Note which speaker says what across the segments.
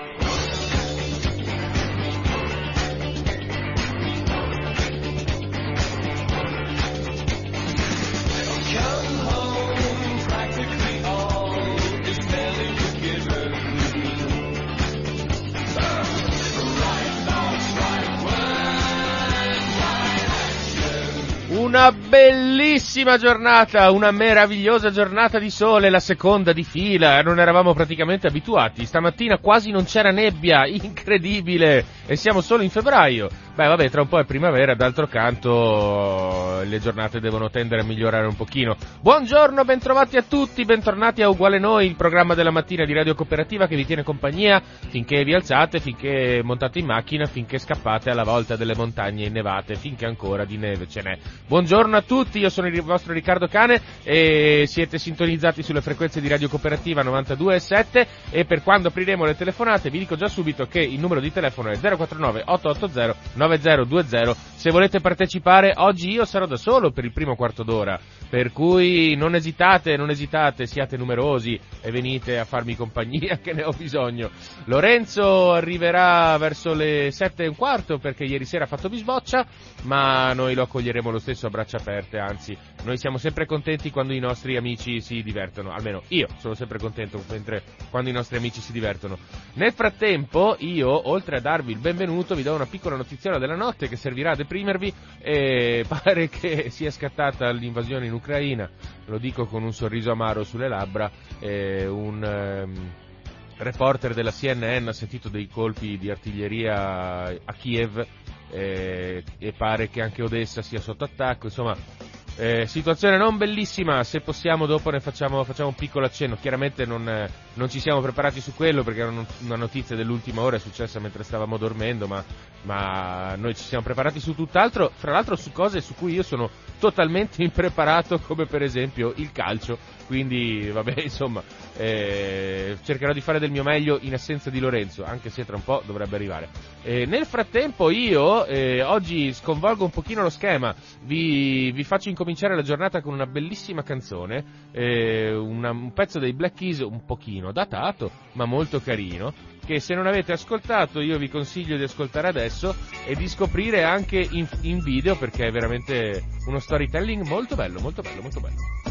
Speaker 1: Una bellissima giornata, una meravigliosa giornata di sole, la seconda di fila, non eravamo praticamente abituati. Stamattina quasi non c'era nebbia, incredibile, e siamo solo in febbraio. Beh, vabbè, tra un po' è primavera, d'altro canto le giornate devono tendere a migliorare un pochino. Buongiorno, bentrovati a tutti, bentornati a Uguale Noi, il programma della mattina di Radio Cooperativa che vi tiene compagnia finché vi alzate, finché montate in macchina, finché scappate alla volta delle montagne innevate, finché ancora di neve ce n'è. Buongiorno a tutti, io sono il vostro Riccardo Cane e siete sintonizzati sulle frequenze di Radio Cooperativa 92.7 e per quando apriremo le telefonate vi dico già subito che il numero di telefono è 049 880 9020. Se volete partecipare, oggi io sarò da solo per il primo quarto d'ora, per cui non esitate, non esitate, siate numerosi e venite a farmi compagnia che ne ho bisogno. Lorenzo arriverà verso le sette e un quarto perché ieri sera ha fatto bisboccia, ma noi lo accoglieremo lo stesso a braccia aperte, anzi, noi siamo sempre contenti quando i nostri amici si divertono, almeno io sono sempre contento mentre, quando i nostri amici si divertono. Nel frattempo, io, oltre a darvi il benvenuto, vi do una piccola notizia della notte che servirà a deprimervi e pare che sia scattata l'invasione in Ucraina, lo dico con un sorriso amaro sulle labbra, un um, reporter della CNN ha sentito dei colpi di artiglieria a Kiev eh, e pare che anche Odessa sia sotto attacco, insomma eh, situazione non bellissima, se possiamo dopo ne facciamo, facciamo un piccolo accenno, chiaramente non, eh, non, ci siamo preparati su quello perché era una notizia dell'ultima ora, è successa mentre stavamo dormendo, ma, ma, noi ci siamo preparati su tutt'altro, fra l'altro su cose su cui io sono totalmente impreparato come per esempio il calcio, quindi vabbè insomma eh, cercherò di fare del mio meglio in assenza di Lorenzo, anche se tra un po' dovrebbe arrivare. Eh, nel frattempo io eh, oggi sconvolgo un pochino lo schema, vi, vi, faccio incominciare la giornata con una bellissima canzone, eh, una, un pezzo dei Black Keys un pochino datato, ma molto carino, che se non avete ascoltato io vi consiglio di ascoltare adesso e di scoprire anche in, in video perché è veramente uno storytelling molto bello, molto bello, molto bello.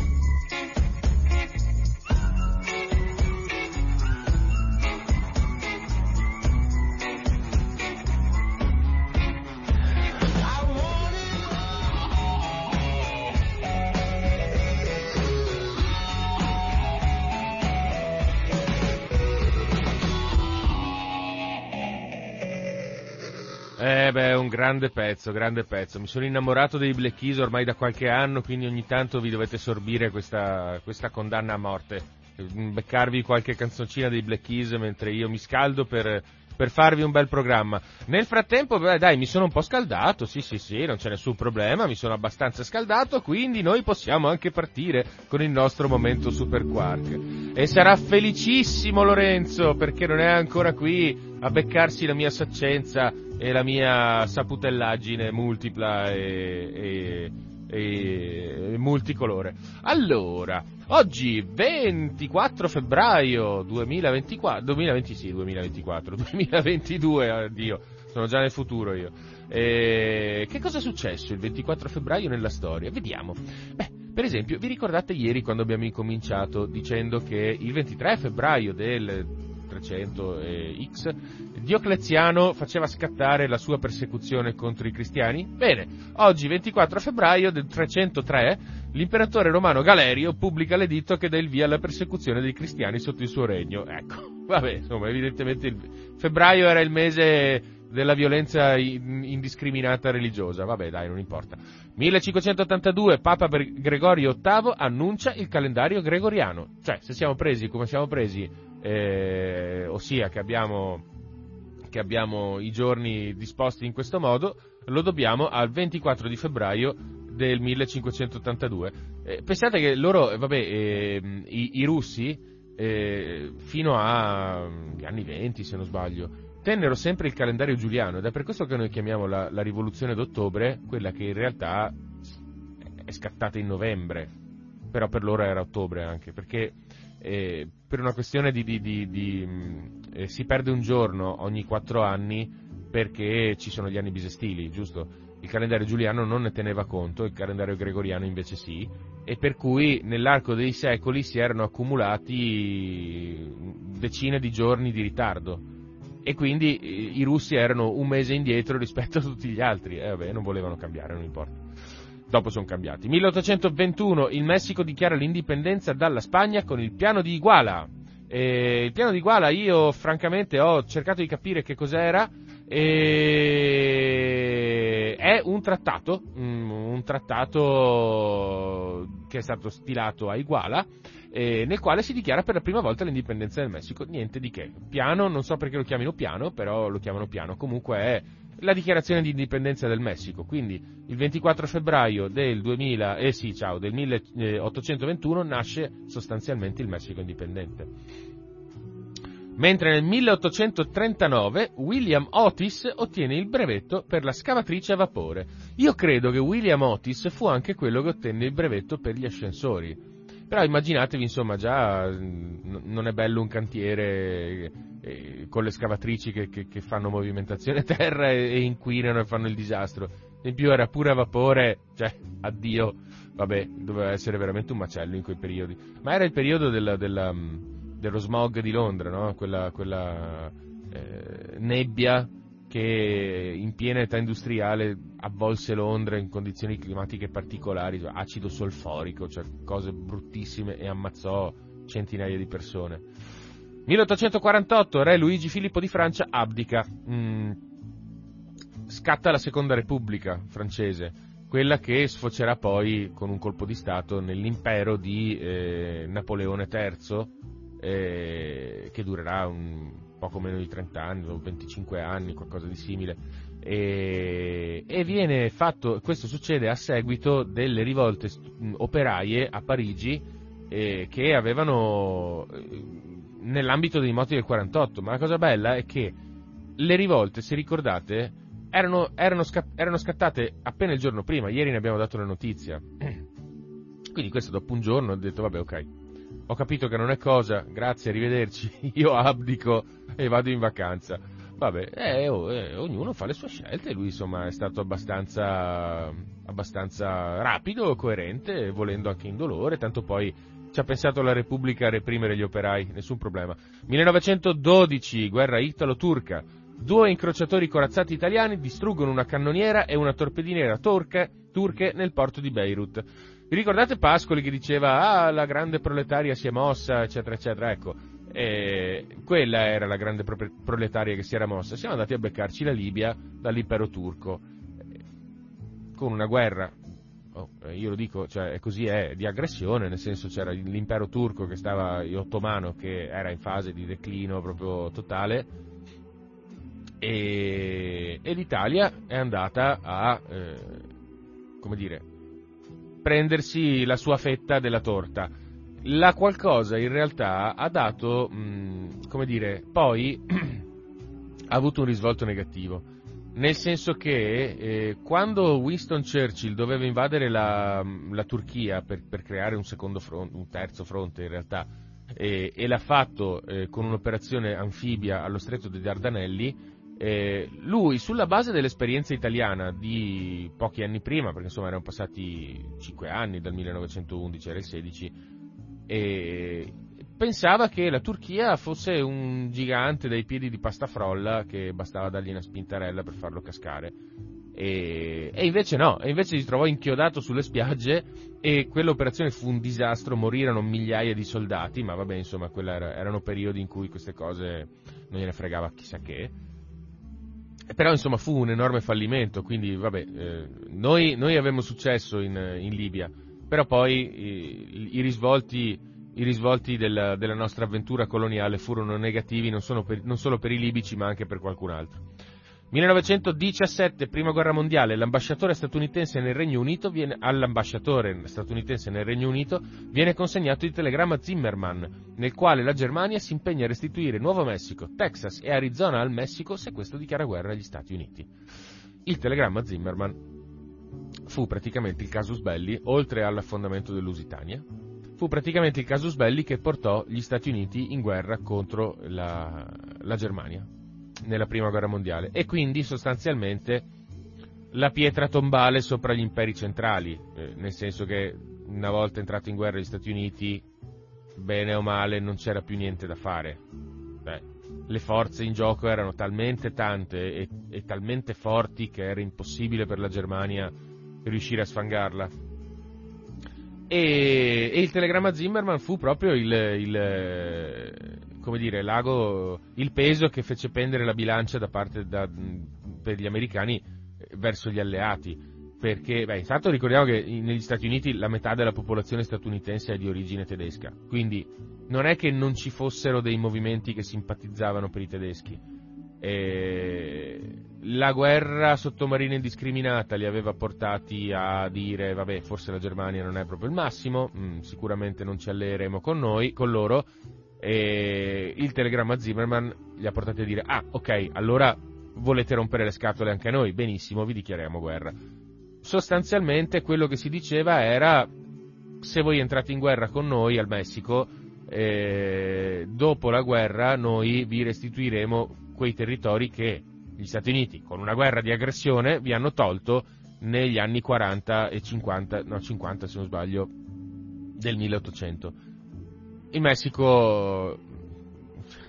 Speaker 1: Eh beh, un grande pezzo, grande pezzo. Mi sono innamorato dei Black Keys ormai da qualche anno, quindi ogni tanto vi dovete sorbire questa, questa condanna a morte. Beccarvi qualche canzoncina dei Black Keys mentre io mi scaldo per, per farvi un bel programma. Nel frattempo, beh, dai, mi sono un po' scaldato, sì, sì, sì, non c'è nessun problema, mi sono abbastanza scaldato, quindi noi possiamo anche partire con il nostro momento Super Quark. E sarà felicissimo Lorenzo, perché non è ancora qui a beccarsi la mia saccenza e la mia saputellaggine multipla e, e, e multicolore. Allora, oggi 24 febbraio 2024, 2020, sì, 2024, 2022, addio, sono già nel futuro io. E che cosa è successo il 24 febbraio nella storia? Vediamo. Beh, per esempio, vi ricordate ieri quando abbiamo incominciato dicendo che il 23 febbraio del 300X, Diocleziano faceva scattare la sua persecuzione contro i cristiani? Bene, oggi 24 febbraio del 303 l'imperatore romano Galerio pubblica l'editto che dà il via alla persecuzione dei cristiani sotto il suo regno. Ecco, vabbè, insomma, evidentemente febbraio era il mese della violenza indiscriminata religiosa, vabbè dai, non importa. 1582 Papa Gregorio VIII annuncia il calendario gregoriano, cioè se siamo presi come siamo presi eh, ossia che abbiamo, che abbiamo i giorni disposti in questo modo, lo dobbiamo al 24 di febbraio del 1582. Eh, pensate che loro, vabbè, eh, i, i, russi eh, fino agli anni 20 se non sbaglio, tennero sempre il calendario giuliano ed è per questo che noi chiamiamo la, la rivoluzione d'ottobre quella che in realtà è scattata in novembre, però per loro era ottobre anche, perché eh, per una questione di, di, di, di eh, si perde un giorno ogni quattro anni perché ci sono gli anni bisestili, giusto? Il calendario giuliano non ne teneva conto, il calendario gregoriano invece sì, e per cui nell'arco dei secoli si erano accumulati decine di giorni di ritardo e quindi eh, i russi erano un mese indietro rispetto a tutti gli altri, e eh, vabbè, non volevano cambiare, non importa. Dopo sono cambiati. 1821 il Messico dichiara l'indipendenza dalla Spagna con il piano di Iguala. E il piano di Iguala io francamente ho cercato di capire che cos'era e è un trattato, mm, un trattato che è stato stilato a Iguala, eh, nel quale si dichiara per la prima volta l'indipendenza del Messico. Niente di che. Piano, non so perché lo chiamino piano, però lo chiamano piano. Comunque è la dichiarazione di indipendenza del Messico. Quindi il 24 febbraio del, 2000, eh sì, ciao, del 1821 nasce sostanzialmente il Messico indipendente mentre nel 1839 William Otis ottiene il brevetto per la scavatrice a vapore. Io credo che William Otis fu anche quello che ottenne il brevetto per gli ascensori. Però immaginatevi, insomma, già non è bello un cantiere eh, con le scavatrici che, che, che fanno movimentazione terra e, e, inquinano e fanno il disastro. In più era pure a vapore, cioè, addio, vabbè, doveva essere veramente un macello in quei periodi. Ma era il periodo della, della dello smog di Londra, no? quella, quella eh, nebbia che in piena età industriale avvolse Londra in condizioni climatiche particolari, cioè acido solforico, cioè cose bruttissime e ammazzò centinaia di persone. 1848, re Luigi Filippo di Francia abdica, mm, scatta la seconda repubblica francese, quella che sfocerà poi con un colpo di Stato nell'impero di eh, Napoleone III, eh, che durerà un poco meno di 30 anni o 25 anni, qualcosa di simile. E, e, viene fatto, questo succede a seguito delle rivolte operaie a Parigi eh, che avevano eh, nell'ambito dei moti del 48, ma la cosa bella è che le rivolte, se ricordate, erano, erano, scat- erano scattate appena il giorno prima, ieri ne abbiamo dato la notizia. Quindi questo dopo un giorno ho detto vabbè ok, ho capito che non è cosa, grazie, arrivederci, io abdico e vado in vacanza. Vabbè, eh, oh, eh, ognuno fa le sue scelte, lui insomma è stato abbastanza, abbastanza rapido, coerente, volendo anche indolore, tanto poi ci ha pensato la Repubblica a reprimere gli operai, nessun problema. 1912, guerra italo-turca, due incrociatori corazzati italiani distruggono una cannoniera e una torpediniera turche, turche nel porto di Beirut. Vi ricordate Pascoli che diceva ah la grande proletaria si è mossa eccetera eccetera. Ecco eh, quella era la grande pro- proletaria che si era mossa. Siamo andati a beccarci la Libia dall'impero turco. Con una guerra oh, eh, io lo dico cioè così è di aggressione nel senso c'era l'impero turco che stava ottomano che era in fase di declino proprio totale e, e l'Italia è andata a eh, come dire prendersi la sua fetta della torta. La qualcosa in realtà ha dato, mh, come dire, poi ha avuto un risvolto negativo. Nel senso che eh, quando Winston Churchill doveva invadere la, la Turchia per, per, creare un, fronte, un terzo fronte in realtà, eh, e l'ha fatto eh, con un'operazione anfibia allo stretto dei Dardanelli, eh, lui, sulla base dell'esperienza italiana di pochi anni prima, perché insomma erano passati 5 anni dal 1911, era il 16, eh, pensava che la Turchia fosse un gigante dai piedi di pasta frolla che bastava dargli una spintarella per farlo cascare. E, e, invece no, e invece si trovò inchiodato sulle spiagge e quell'operazione fu un disastro, morirono migliaia di soldati, ma vabbè insomma era, erano periodi in cui queste cose non gliene fregava chissà che però insomma fu un enorme fallimento, quindi vabbè, eh, noi, noi avevamo successo in, in Libia, però poi i, i risvolti, i risvolti della, della, nostra avventura coloniale furono negativi non, per, non, solo per i libici ma anche per qualcun altro. 1917, prima guerra mondiale, l'ambasciatore statunitense nel Regno Unito viene, all'ambasciatore statunitense nel Regno Unito viene consegnato il telegramma Zimmerman, nel quale la Germania si impegna a restituire Nuovo Messico, Texas e Arizona al Messico se questo dichiara guerra agli Stati Uniti. Il telegramma Zimmerman fu praticamente il casus belli, oltre all'affondamento dell'Usitania, fu praticamente il casus belli che portò gli Stati Uniti in guerra contro la, la Germania nella prima guerra mondiale e quindi sostanzialmente la pietra tombale sopra gli imperi centrali, eh, nel senso che una volta entrato in guerra gli Stati Uniti, bene o male, non c'era più niente da fare. Beh, le forze in gioco erano talmente tante e, e, talmente forti che era impossibile per la Germania riuscire a sfangarla. E, e il telegramma Zimmerman fu proprio il, il come dire, l'ago, il peso che fece pendere la bilancia da parte da, per gli americani eh, verso gli alleati. Perché, beh, intanto ricordiamo che negli Stati Uniti la metà della popolazione statunitense è di origine tedesca, quindi non è che non ci fossero dei movimenti che simpatizzavano per i tedeschi. E la guerra sottomarina indiscriminata li aveva portati a dire, vabbè, forse la Germania non è proprio il massimo, mh, mm, sicuramente non ci alleeremo con noi, con loro, e il telegramma Zimmerman gli ha portati a dire ah ok allora volete rompere le scatole anche a noi? Benissimo vi dichiariamo guerra. Sostanzialmente quello che si diceva era se voi entrate in guerra con noi al Messico eh, dopo la guerra noi vi restituiremo quei territori che gli Stati Uniti con una guerra di aggressione vi hanno tolto negli anni 40 e 50 no 50 se non sbaglio del 1800 in Messico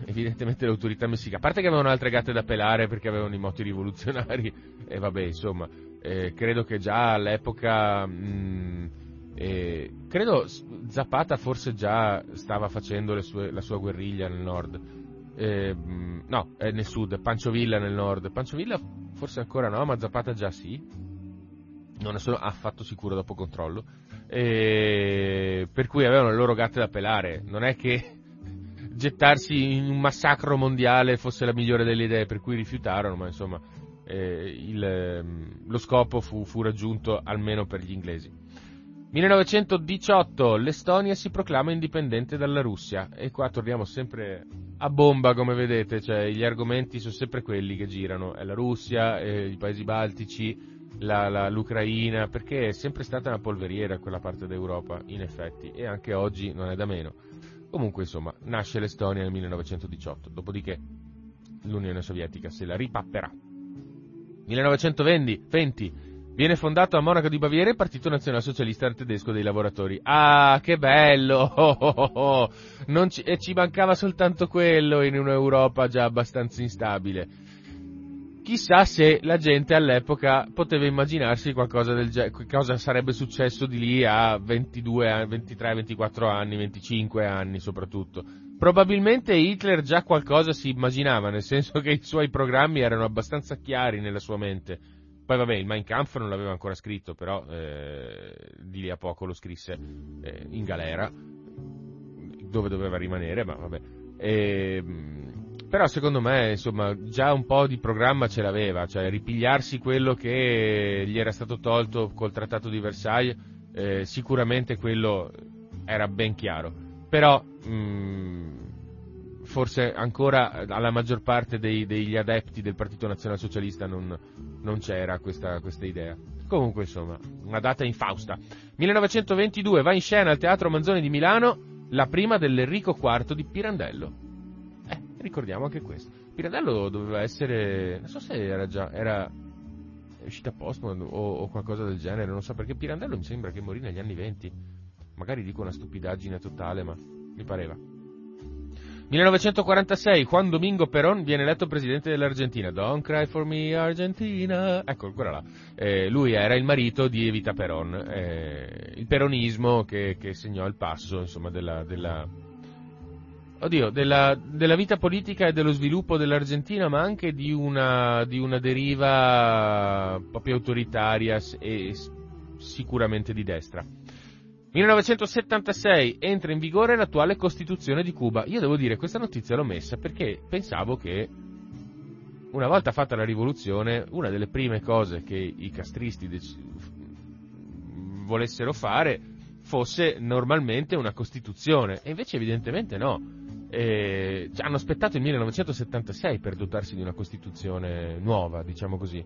Speaker 1: evidentemente le autorità messicane, a parte che avevano altre gatte da pelare perché avevano i moti rivoluzionari, e vabbè, insomma, eh, credo che già all'epoca, mh, mm, eh, credo Zapata forse già stava facendo sue, la sua guerriglia nel nord, eh, no, nel sud, Pancho Villa nel nord, Pancho Villa forse ancora no, ma Zapata già sì, non ne sono affatto sicuro dopo controllo, e per cui avevano le loro gatte da pelare. Non è che gettarsi in un massacro mondiale fosse la migliore delle idee, per cui rifiutarono, ma insomma eh, il, ehm, lo scopo fu, fu raggiunto almeno per gli inglesi. 1918 l'Estonia si proclama indipendente dalla Russia e qua torniamo sempre a bomba come vedete, cioè gli argomenti sono sempre quelli che girano, è la Russia, eh, i paesi baltici, la, la, l'Ucraina, perché è sempre stata una polveriera quella parte d'Europa, in effetti, e anche oggi non è da meno. Comunque, insomma, nasce l'Estonia nel 1918, dopodiché l'Unione Sovietica se la ripapperà. 1920 viene fondato a Monaco di Baviera il Partito Nazionalsocialista Tedesco dei Lavoratori. Ah, che bello! Oh, oh, oh, ci, e ci mancava soltanto quello in un'Europa già abbastanza instabile. Chissà se la gente all'epoca poteva immaginarsi qualcosa del genere, cosa sarebbe successo di lì a 22, 23, 24 anni, 25 anni soprattutto. Probabilmente Hitler già qualcosa si immaginava, nel senso che i suoi programmi erano abbastanza chiari nella sua mente. Poi vabbè, il Mein Kampf non l'aveva ancora scritto, però eh, di lì a poco lo scrisse eh, in galera, dove doveva rimanere, ma vabbè. E, ehm, però secondo me, insomma, già un po' di programma ce l'aveva, cioè ripigliarsi quello che gli era stato tolto col Trattato di Versailles, eh, sicuramente quello era ben chiaro. Però mh, mm, forse ancora alla maggior parte dei, degli adepti del Partito Nazionalsocialista non, non c'era questa, questa idea. Comunque, insomma, una data infausta. 1922 va in scena al Teatro Manzoni di Milano la prima dell'Enrico IV di Pirandello ricordiamo anche questo. Pirandello doveva essere, non so se era già, era uscita post o, o, qualcosa del genere, non so perché Pirandello mi sembra che morì negli anni 20. Magari dico una stupidaggine totale, ma mi pareva. 1946, Juan Domingo Perón viene eletto presidente dell'Argentina. Don't cry for me, Argentina. Ecco, ancora là. Eh, lui era il marito di Evita Perón. Eh, il peronismo che, che, segnò il passo, insomma, della, della oddio, della, della, vita politica e dello sviluppo dell'Argentina, ma anche di una, di una deriva proprio autoritaria e sicuramente di destra. 1976 entra in vigore l'attuale Costituzione di Cuba. Io devo dire, questa notizia l'ho messa perché pensavo che una volta fatta la rivoluzione, una delle prime cose che i castristi dec- volessero fare fosse normalmente una Costituzione, e invece evidentemente no. E hanno aspettato il 1976 per dotarsi di una Costituzione nuova, diciamo così.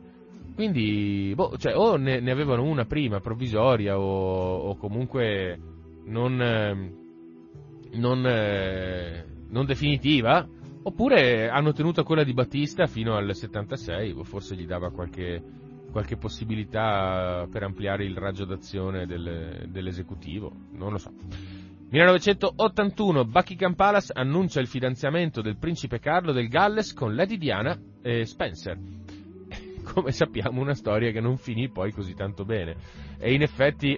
Speaker 1: Quindi, boh, cioè, o ne, ne, avevano una prima, provvisoria, o, o comunque non, non, non, definitiva, oppure hanno tenuto quella di Battista fino al 76, o forse gli dava qualche, qualche possibilità per ampliare il raggio d'azione del, dell'esecutivo, non lo so. 1981 Buckingham Palace annuncia il fidanzamento del principe Carlo del Galles con Lady Diana e Spencer. Come sappiamo una storia che non finì poi così tanto bene. E in effetti...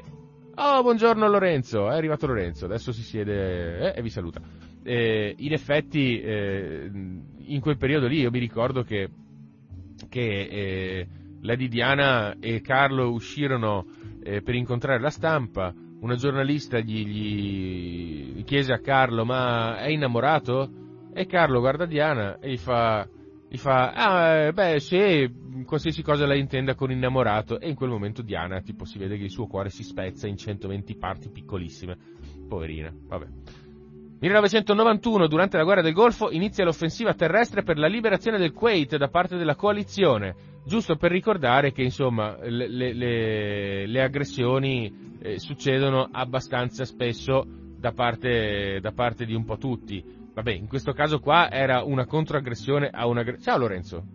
Speaker 1: Oh, buongiorno Lorenzo, è arrivato Lorenzo, adesso si siede eh, e vi saluta. Eh, in effetti eh, in quel periodo lì io mi ricordo che, che eh, Lady Diana e Carlo uscirono eh, per incontrare la stampa, una giornalista gli, gli, chiese a Carlo ma è innamorato? E Carlo guarda Diana e gli fa, gli fa ah beh sì, qualsiasi cosa lei intenda con innamorato e in quel momento Diana tipo si vede che il suo cuore si spezza in 120 parti piccolissime. Poverina, vabbè. 1991, durante la guerra del Golfo, inizia l'offensiva terrestre per la liberazione del Kuwait da parte della coalizione, giusto per ricordare che insomma le, le, le aggressioni eh, succedono abbastanza spesso da parte, da parte, di un po' tutti. Vabbè, in questo caso qua era una controaggressione a una... Ciao Lorenzo!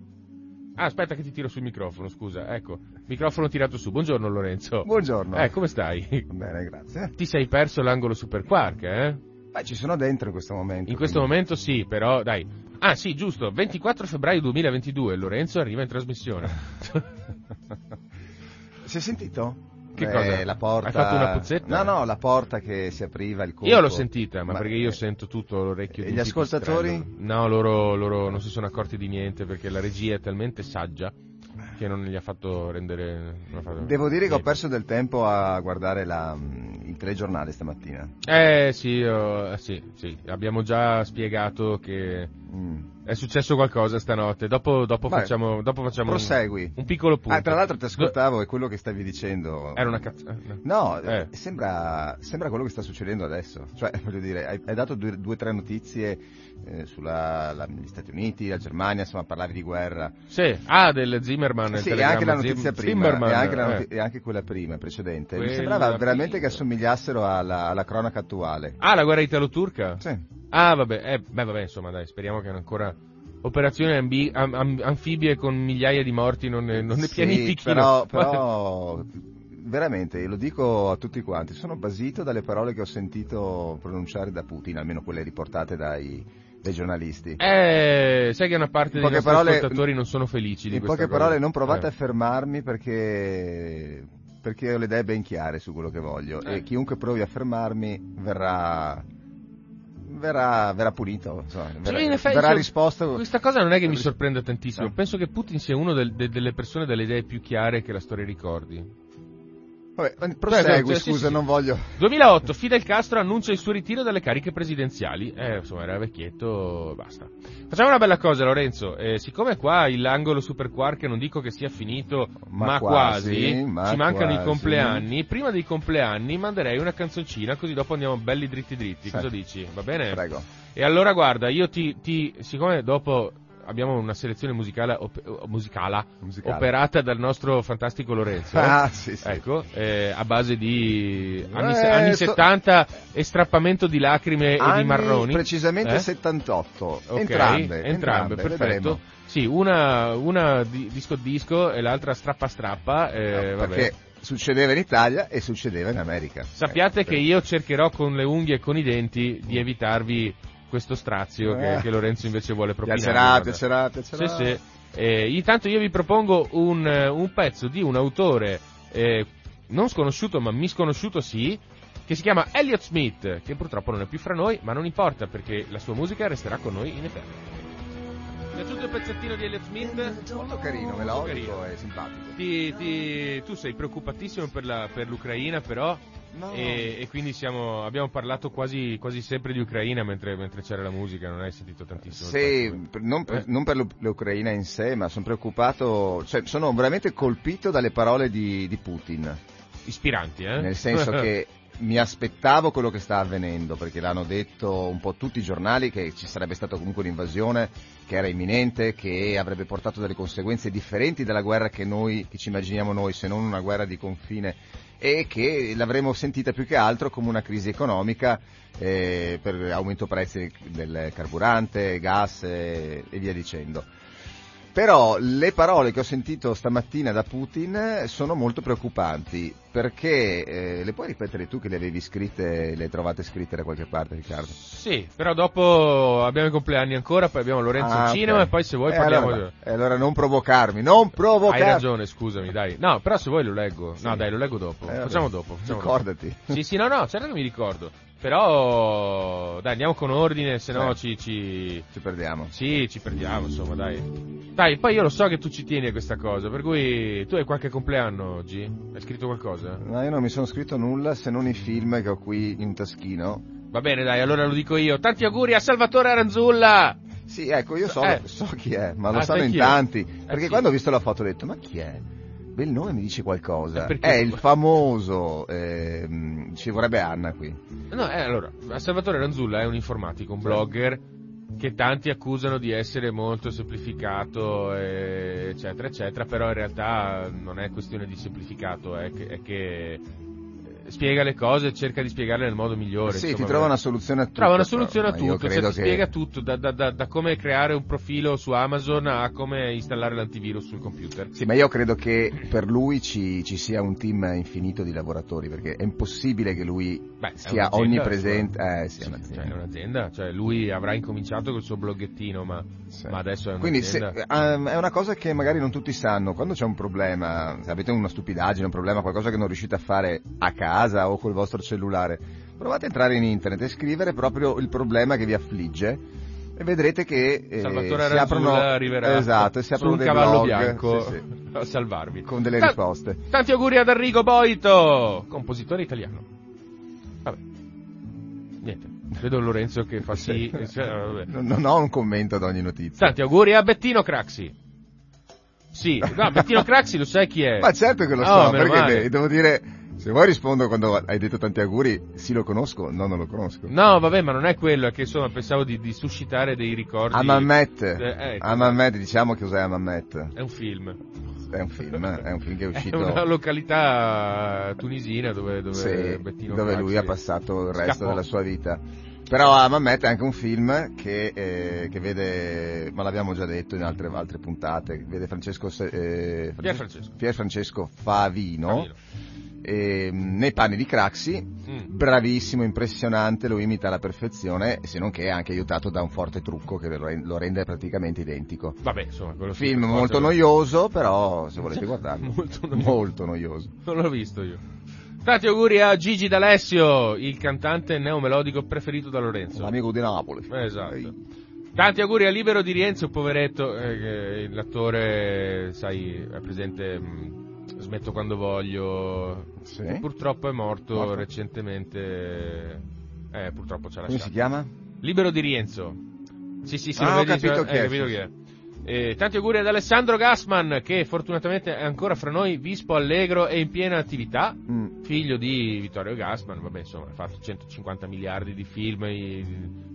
Speaker 1: Ah, aspetta che ti tiro sul microfono, scusa. Ecco, microfono tirato su. Buongiorno Lorenzo.
Speaker 2: Buongiorno.
Speaker 1: Eh, come stai?
Speaker 2: Bene, grazie.
Speaker 1: Ti sei perso l'angolo Super Quark, eh?
Speaker 2: Beh, ci sono dentro in questo momento.
Speaker 1: In questo
Speaker 2: quindi...
Speaker 1: momento sì, però dai. Ah sì, giusto, 24 febbraio 2022, Lorenzo arriva in trasmissione.
Speaker 2: si è sentito?
Speaker 1: Che Beh, cosa?
Speaker 2: La porta...
Speaker 1: Hai fatto una puzzetta?
Speaker 2: No, no, la porta che si apriva, il colpo.
Speaker 1: Io l'ho sentita, ma, ma perché io eh... sento tutto l'orecchio
Speaker 2: e
Speaker 1: di
Speaker 2: gli ascoltatori?
Speaker 1: No, loro, loro non si sono accorti di niente perché la regia è talmente saggia che non gli ha fatto rendere... Ha fatto
Speaker 2: Devo dire niente. che ho perso del tempo a guardare la, il telegiornale stamattina.
Speaker 1: Eh sì, oh, sì, sì, abbiamo già spiegato che mm. È successo qualcosa stanotte, dopo, dopo Beh, facciamo, dopo facciamo
Speaker 2: prosegui.
Speaker 1: Un, un, piccolo punto.
Speaker 2: Ah, tra l'altro ti ascoltavo e quello che stavi dicendo...
Speaker 1: Era una cazzata.
Speaker 2: Eh, no, eh. sembra, sembra, quello che sta succedendo adesso, cioè voglio dire, hai, hai dato due o tre notizie eh, sugli Stati Uniti, la Germania, insomma parlavi di guerra.
Speaker 1: Sì, ah, del Zimmerman.
Speaker 2: Sì, e anche la notizia Zim- prima, e anche, eh. not- e anche, quella prima, precedente. Quella Mi sembrava veramente prima. che assomigliassero alla, alla, cronaca attuale.
Speaker 1: Ah, la guerra italo-turca?
Speaker 2: Sì.
Speaker 1: Ah, vabbè, eh, beh, vabbè, insomma, dai, speriamo che ancora operazioni ambi- am- am- anfibie con migliaia di morti non ne, non ne
Speaker 2: sì,
Speaker 1: pianifichino.
Speaker 2: Però, però veramente, lo dico a tutti quanti, sono basito dalle parole che ho sentito pronunciare da Putin, almeno quelle riportate dai, dei giornalisti.
Speaker 1: Eh, sai che una parte dei nostri parole, ascoltatori non sono felici di
Speaker 2: In
Speaker 1: poche
Speaker 2: cosa. parole, non provate
Speaker 1: eh.
Speaker 2: a fermarmi perché, perché ho le idee ben chiare su quello che voglio eh. e chiunque provi a fermarmi verrà... Verrà, verrà punito, insomma, verrà, cioè, effetti, verrà risposto.
Speaker 1: Questa cosa non è che mi sorprenda tantissimo. No. Penso che Putin sia una del, de, delle persone dalle idee più chiare che la storia ricordi.
Speaker 2: Vabbè, prosegui, scusa, sì, sì. non voglio.
Speaker 1: 2008, Fidel Castro annuncia il suo ritiro dalle cariche presidenziali. Eh, insomma, era vecchietto, basta. Facciamo una bella cosa, Lorenzo. Eh, siccome qua l'angolo Super Quark non dico che sia finito, ma, ma quasi, quasi ma ci mancano quasi. i compleanni. Prima dei compleanni manderei una canzoncina, così dopo andiamo belli dritti dritti. Sì. Cosa dici? Va bene?
Speaker 2: Prego.
Speaker 1: E allora guarda, io ti, ti siccome dopo abbiamo una selezione musicale, op- musicala, musicale, operata dal nostro fantastico Lorenzo.
Speaker 2: Ah, sì, sì.
Speaker 1: Ecco, eh, a base di anni, eh, anni so... 70 e strappamento di lacrime
Speaker 2: anni
Speaker 1: e di marroni.
Speaker 2: Precisamente
Speaker 1: eh?
Speaker 2: 78.
Speaker 1: Okay,
Speaker 2: entrambe,
Speaker 1: entrambe, entrambe, perfetto. Vedremo. Sì, una, una di, disco disco e l'altra strappa strappa. Eh, no,
Speaker 2: perché succedeva in Italia e succedeva in America.
Speaker 1: Sappiate eh, che io cercherò con le unghie e con i denti di evitarvi questo strazio che, eh. che, Lorenzo invece vuole propinare.
Speaker 2: Piacerà, piacerà, piacerà.
Speaker 1: Sì, sì. Eh, intanto io vi propongo un, un pezzo di un autore eh, non sconosciuto ma misconosciuto sì, che si chiama Elliot Smith, che purtroppo non è più fra noi, ma non importa perché la sua musica resterà con noi in eterno. Ti è piaciuto il pezzettino di Elliot Smith?
Speaker 2: Molto carino, melodico e simpatico.
Speaker 1: Ti, ti, tu sei preoccupatissimo per, la, per l'Ucraina, però No. E, e, quindi siamo, abbiamo parlato quasi, quasi, sempre di Ucraina mentre, mentre, c'era la musica, non hai sentito tantissimo?
Speaker 2: Sì, non, eh? non, per l'Ucraina in sé, ma sono preoccupato, cioè sono veramente colpito dalle parole di, di Putin.
Speaker 1: Ispiranti, eh?
Speaker 2: Nel senso che mi aspettavo quello che sta avvenendo, perché l'hanno detto un po' tutti i giornali che ci sarebbe stata comunque un'invasione che era imminente, che avrebbe portato delle conseguenze differenti dalla guerra che noi, che ci immaginiamo noi, se non una guerra di confine, e che l'avremmo sentita più che altro come una crisi economica eh, per aumento prezzi del carburante, gas eh, e via dicendo. Però le parole che ho sentito stamattina da Putin sono molto preoccupanti perché eh, le puoi ripetere tu che le avevi scritte, le trovate scritte da qualche parte Riccardo?
Speaker 1: Sì, però dopo abbiamo i compleanni ancora, poi abbiamo Lorenzo ah, Cinema okay. e poi se vuoi
Speaker 2: eh,
Speaker 1: parliamo
Speaker 2: allora, di... allora non provocarmi, non provocarmi!
Speaker 1: Hai ragione, scusami, dai. No, però se vuoi lo leggo. Sì. No, dai, lo leggo dopo. Eh, facciamo dopo. Facciamo
Speaker 2: Ricordati.
Speaker 1: Dopo. Sì, sì, no, no, certo che mi ricordo. Però, dai, andiamo con ordine, se no ci, ci...
Speaker 2: Ci perdiamo.
Speaker 1: Sì, ci perdiamo, insomma, dai. Dai, poi io lo so che tu ci tieni a questa cosa, per cui tu hai qualche compleanno oggi? Hai scritto qualcosa?
Speaker 2: No, io non mi sono scritto nulla se non i film che ho qui in taschino.
Speaker 1: Va bene, dai, allora lo dico io. Tanti auguri a Salvatore Aranzulla!
Speaker 2: Sì, ecco, io so, eh. so chi è, ma lo ah, sanno in tanti. Eh, perché eh, quando ho visto la foto ho detto, ma chi è? Beh, il nome mi dice qualcosa. Perché? È il famoso, eh, ci vorrebbe Anna qui.
Speaker 1: No, eh, allora, Salvatore Ranzulla è un informatico, un blogger che tanti accusano di essere molto semplificato, eccetera, eccetera, però in realtà non è questione di semplificato, è che, è che spiega le cose e cerca di spiegarle nel modo migliore.
Speaker 2: Sì, insomma, ti trova una soluzione a tutto.
Speaker 1: Trova una soluzione a tutto, cioè, ti spiega tutto, da, da, da, da, come creare un profilo su Amazon a come installare l'antivirus sul computer.
Speaker 2: Sì, ma io credo che per lui ci, ci sia un team infinito di lavoratori, perché è impossibile che lui Beh, sia onnipresente.
Speaker 1: Eh, sì, è un'azienda. Cioè, è un'azienda, cioè lui avrà incominciato col suo bloggettino, ma, sì. ma adesso è un'azienda.
Speaker 2: Quindi se, um, è una cosa che magari non tutti sanno, quando c'è un problema, se avete una stupidaggine, un problema, qualcosa che non riuscite a fare a casa, casa o col vostro cellulare. Provate a entrare in internet e scrivere proprio il problema che vi affligge e vedrete che eh, si aprono
Speaker 1: arriverà
Speaker 2: esatto, si aprono
Speaker 1: un cavallo blog, bianco sì, sì. a salvarvi
Speaker 2: con delle Ta- risposte.
Speaker 1: Tanti auguri ad Arrigo Boito, compositore italiano. Vabbè. Niente. Vedo Lorenzo che fa sì.
Speaker 2: cioè, non ho un commento ad ogni notizia.
Speaker 1: Tanti auguri a Bettino Craxi. Sì, no, Bettino Craxi lo sai chi è?
Speaker 2: Ma certo che lo oh, so, perché devo dire se vuoi rispondo quando hai detto tanti auguri, sì lo conosco, no non lo conosco.
Speaker 1: No, vabbè, ma non è quello, è che insomma pensavo di, di suscitare dei ricordi.
Speaker 2: Amammet. Eh, ecco. Diciamo che cos'è Amammet.
Speaker 1: È un film.
Speaker 2: È un film, è un film che è uscito...
Speaker 1: È una località tunisina dove, dove
Speaker 2: sì, dove lui ha passato il resto scappò. della sua vita. Però Amammet è anche un film che, eh, che, vede, ma l'abbiamo già detto in altre, altre puntate, vede Francesco, eh,
Speaker 1: Pier Francesco.
Speaker 2: Pier Francesco Favino. Favino eh, nei panni di Craxi, mm. bravissimo, impressionante, lo imita alla perfezione, se non che è anche aiutato da un forte trucco che lo rende praticamente identico.
Speaker 1: Vabbè, insomma, quello
Speaker 2: Film molto noioso, però se volete guardarlo. molto, noioso. molto noioso.
Speaker 1: Non l'ho visto io. Tanti auguri a Gigi D'Alessio, il cantante neomelodico preferito da Lorenzo.
Speaker 2: L'amico di Napoli.
Speaker 1: Esatto. Ehi. Tanti auguri a Libero di Rienzo, poveretto, eh, l'attore, sai, è presente mh, mm, Smetto quando voglio. Sì. Purtroppo è morto, morto. recentemente. Eh, purtroppo c'ha lasciato.
Speaker 2: Come si chiama?
Speaker 1: Libero di Rienzo. Sì, sì, sì,
Speaker 2: ah,
Speaker 1: lo
Speaker 2: vedi, capito,
Speaker 1: cioè,
Speaker 2: è,
Speaker 1: capito chi è. Eh, tanti auguri ad Alessandro Gassman che fortunatamente è ancora fra noi, vispo allegro e in piena attività, mm. figlio di Vittorio Gassman, vabbè insomma ha fatto 150 miliardi di film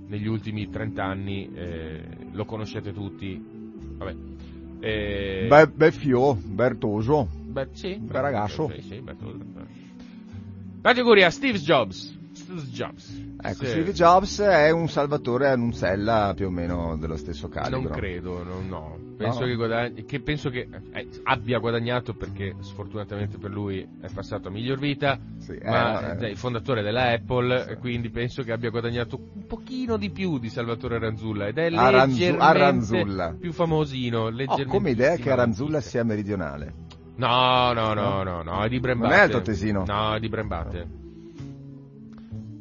Speaker 1: negli ultimi 30 anni, eh, lo conoscete tutti, vabbè.
Speaker 2: Eh, beh, beh fio, Bertoso.
Speaker 1: Beh, sì,
Speaker 2: bel ragazzo.
Speaker 1: Sì, sì, Bertoso. Tanti auguri a Steve Jobs. Steve Jobs.
Speaker 2: Ecco, sì. Steve Jobs è un Salvatore Annunzella più o meno dello stesso calibro.
Speaker 1: Non credo, no, no. Penso, no. Che, guadagni, che, penso che eh, abbia guadagnato perché sfortunatamente per lui è passato a miglior vita, sì, ma eh, è il fondatore della Apple, sì. quindi penso che abbia guadagnato un pochino di più di Salvatore Aranzulla ed è Aranzu- Aranzulla. più famosino.
Speaker 2: Ho come idea che Aranzulla sia meridionale.
Speaker 1: No, no, no, no, no, è di Brembate.
Speaker 2: Non è Altotesino?
Speaker 1: No, è di Brembate.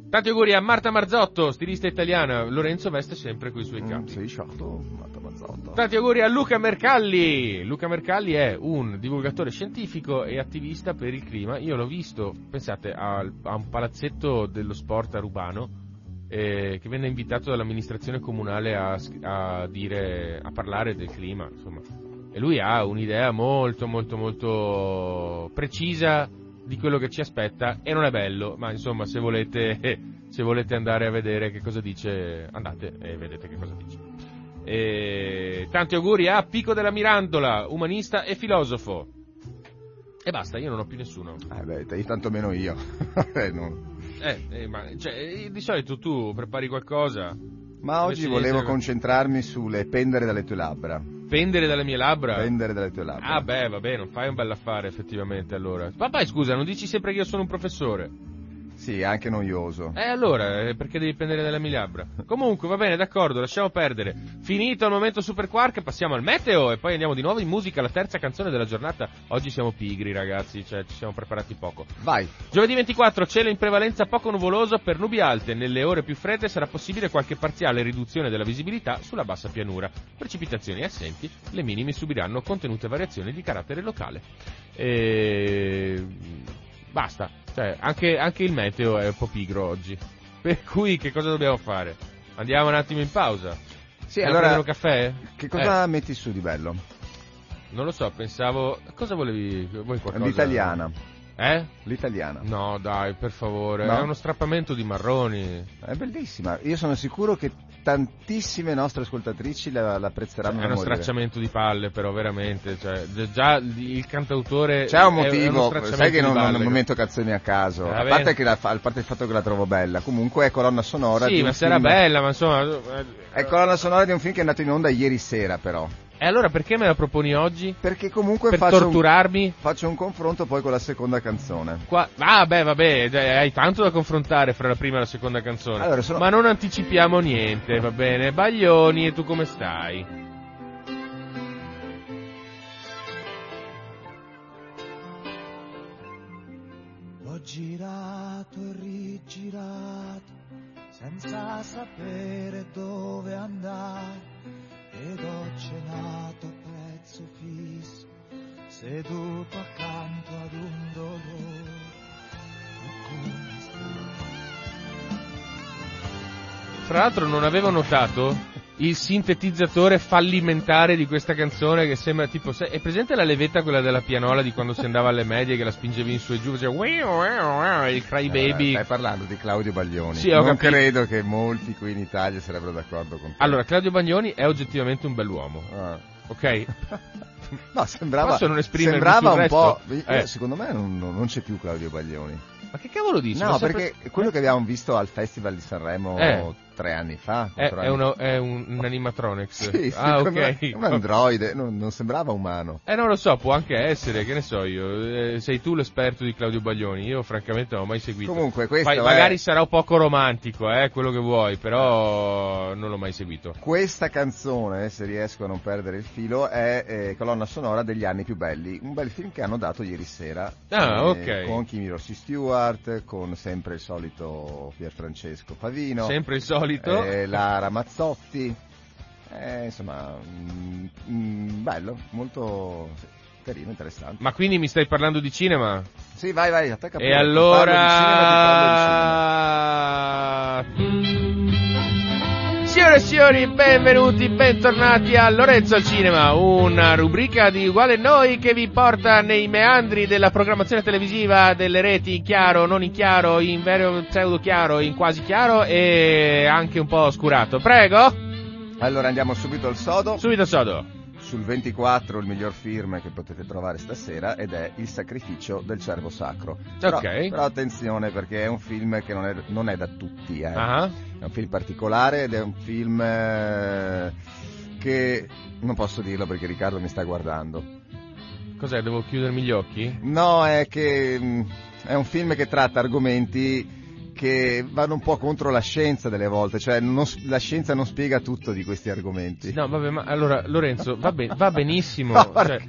Speaker 1: Tanti auguri a Marta Marzotto, stilista italiana. Lorenzo veste sempre con i suoi mm, capi.
Speaker 2: sei sciolto, Marta Marzotto.
Speaker 1: Tanti auguri a Luca Mercalli. Luca Mercalli è un divulgatore scientifico e attivista per il clima. Io l'ho visto, pensate, a, a un palazzetto dello sport a Rubano, eh, che venne invitato dall'amministrazione comunale a, a, dire, a parlare del clima, insomma. E lui ha un'idea molto, molto, molto precisa di quello che ci aspetta e non è bello, ma insomma se volete, se volete andare a vedere che cosa dice, andate e vedete che cosa dice. E tanti auguri a Pico della Mirandola, umanista e filosofo. E basta, io non ho più nessuno.
Speaker 2: Eh beh, tanto meno io.
Speaker 1: eh, no. eh, eh, ma cioè, eh, di solito tu prepari qualcosa.
Speaker 2: Ma oggi volevo concentrarmi sulle pendere dalle tue labbra.
Speaker 1: Pendere dalle mie labbra?
Speaker 2: Pendere dalle tue labbra.
Speaker 1: Ah beh, vabbè, non fai un bel affare effettivamente allora. Papà, scusa, non dici sempre che io sono un professore?
Speaker 2: Sì, anche noioso.
Speaker 1: Eh allora, eh, perché devi prendere dalle mie labbra? Comunque, va bene, d'accordo, lasciamo perdere. Finito il momento Super Quark, passiamo al meteo e poi andiamo di nuovo in musica, la terza canzone della giornata. Oggi siamo pigri, ragazzi, cioè ci siamo preparati poco.
Speaker 2: Vai.
Speaker 1: Giovedì 24, cielo in prevalenza poco nuvoloso per nubi alte. Nelle ore più fredde sarà possibile qualche parziale riduzione della visibilità sulla bassa pianura. Precipitazioni assenti, le minime subiranno contenute variazioni di carattere locale. E... Basta, cioè, anche, anche il meteo è un po' pigro oggi. Per cui che cosa dobbiamo fare? Andiamo un attimo in pausa.
Speaker 2: Sì, allora
Speaker 1: un caffè?
Speaker 2: Che cosa eh. metti su di bello?
Speaker 1: Non lo so, pensavo cosa volevi vuoi qualcosa?
Speaker 2: L'italiana.
Speaker 1: Eh?
Speaker 2: L'italiana.
Speaker 1: No, dai, per favore. No? È uno strappamento di marroni.
Speaker 2: È bellissima. Io sono sicuro che tantissime nostre ascoltatrici la, l'apprezzeranno.
Speaker 1: Cioè, è uno stracciamento di palle, però, veramente. Cioè, già il cantautore.
Speaker 2: C'è un motivo, sai che non, non, non metto canzoni a caso. Eh, a, parte la, a, parte il fatto che la trovo bella. Comunque è colonna sonora.
Speaker 1: Sì, ma sarà bella, ma insomma.
Speaker 2: È colonna sonora di un film che è andato in onda ieri sera, però.
Speaker 1: E allora perché me la proponi oggi?
Speaker 2: Perché comunque
Speaker 1: per
Speaker 2: faccio
Speaker 1: torturarmi?
Speaker 2: Un, faccio un confronto poi con la seconda canzone.
Speaker 1: Qua, ah, beh, vabbè, hai tanto da confrontare fra la prima e la seconda canzone. Allora, sono... Ma non anticipiamo niente, va bene? Baglioni, e tu come stai?
Speaker 3: Ho girato e rigirato senza sapere dove andare ed ho cenato a prezzo fisso, seduto accanto ad un dolore.
Speaker 1: Fra l'altro non avevo notato il sintetizzatore fallimentare di questa canzone che sembra tipo è presente la levetta quella della pianola di quando si andava alle medie che la spingevi in su e giù faceva il cry baby
Speaker 2: eh, stai parlando di Claudio Baglioni sì, non capito. credo che molti qui in Italia sarebbero d'accordo con te
Speaker 1: allora Claudio Baglioni è oggettivamente un bell'uomo ah. ok
Speaker 2: no sembrava, sembrava un po' eh. secondo me non, non c'è più Claudio Baglioni
Speaker 1: ma che cavolo dici?
Speaker 2: No, perché quello che abbiamo visto al Festival di Sanremo eh tre anni fa.
Speaker 1: È, è, uno, è un, un, animatronics.
Speaker 2: sì, ah, ok. Un androide, non, non, sembrava umano.
Speaker 1: Eh, non lo so, può anche essere, che ne so io. Eh, sei tu l'esperto di Claudio Baglioni, io francamente non l'ho mai seguito.
Speaker 2: Comunque, questo
Speaker 1: Poi, è... Magari sarà un poco romantico, eh, quello che vuoi, però non l'ho mai seguito.
Speaker 2: Questa canzone, se riesco a non perdere il filo, è eh, colonna sonora degli anni più belli. Un bel film che hanno dato ieri sera.
Speaker 1: Ah, ok.
Speaker 2: Con Kimi Rossi Stewart, con sempre il solito Pierfrancesco Pavino.
Speaker 1: Sempre il solito solito.
Speaker 2: Eh, Lara Mazzotti. Eh, insomma, mm, mm, bello, molto carino, interessante.
Speaker 1: Ma quindi mi stai parlando di cinema?
Speaker 2: Sì, vai, vai, attacca
Speaker 1: E allora... Signore e signori, benvenuti, bentornati a Lorenzo Cinema, una rubrica di uguale noi che vi porta nei meandri della programmazione televisiva delle reti in chiaro, non in chiaro, in vero pseudo chiaro, in quasi chiaro e anche un po' oscurato. Prego!
Speaker 2: Allora andiamo subito al sodo.
Speaker 1: Subito al sodo
Speaker 2: sul 24 il miglior film che potete trovare stasera ed è Il sacrificio del cervo sacro. Però,
Speaker 1: okay.
Speaker 2: però attenzione perché è un film che non è, non è da tutti, eh. uh-huh. è un film particolare ed è un film eh, che non posso dirlo perché Riccardo mi sta guardando.
Speaker 1: Cos'è? Devo chiudermi gli occhi?
Speaker 2: No, è che mh, mm, è un film che tratta argomenti che vanno un po' contro la scienza delle volte, cioè non, la scienza non spiega tutto di questi argomenti.
Speaker 1: No, vabbè, ma allora Lorenzo, va, ben, va benissimo. no, cioè,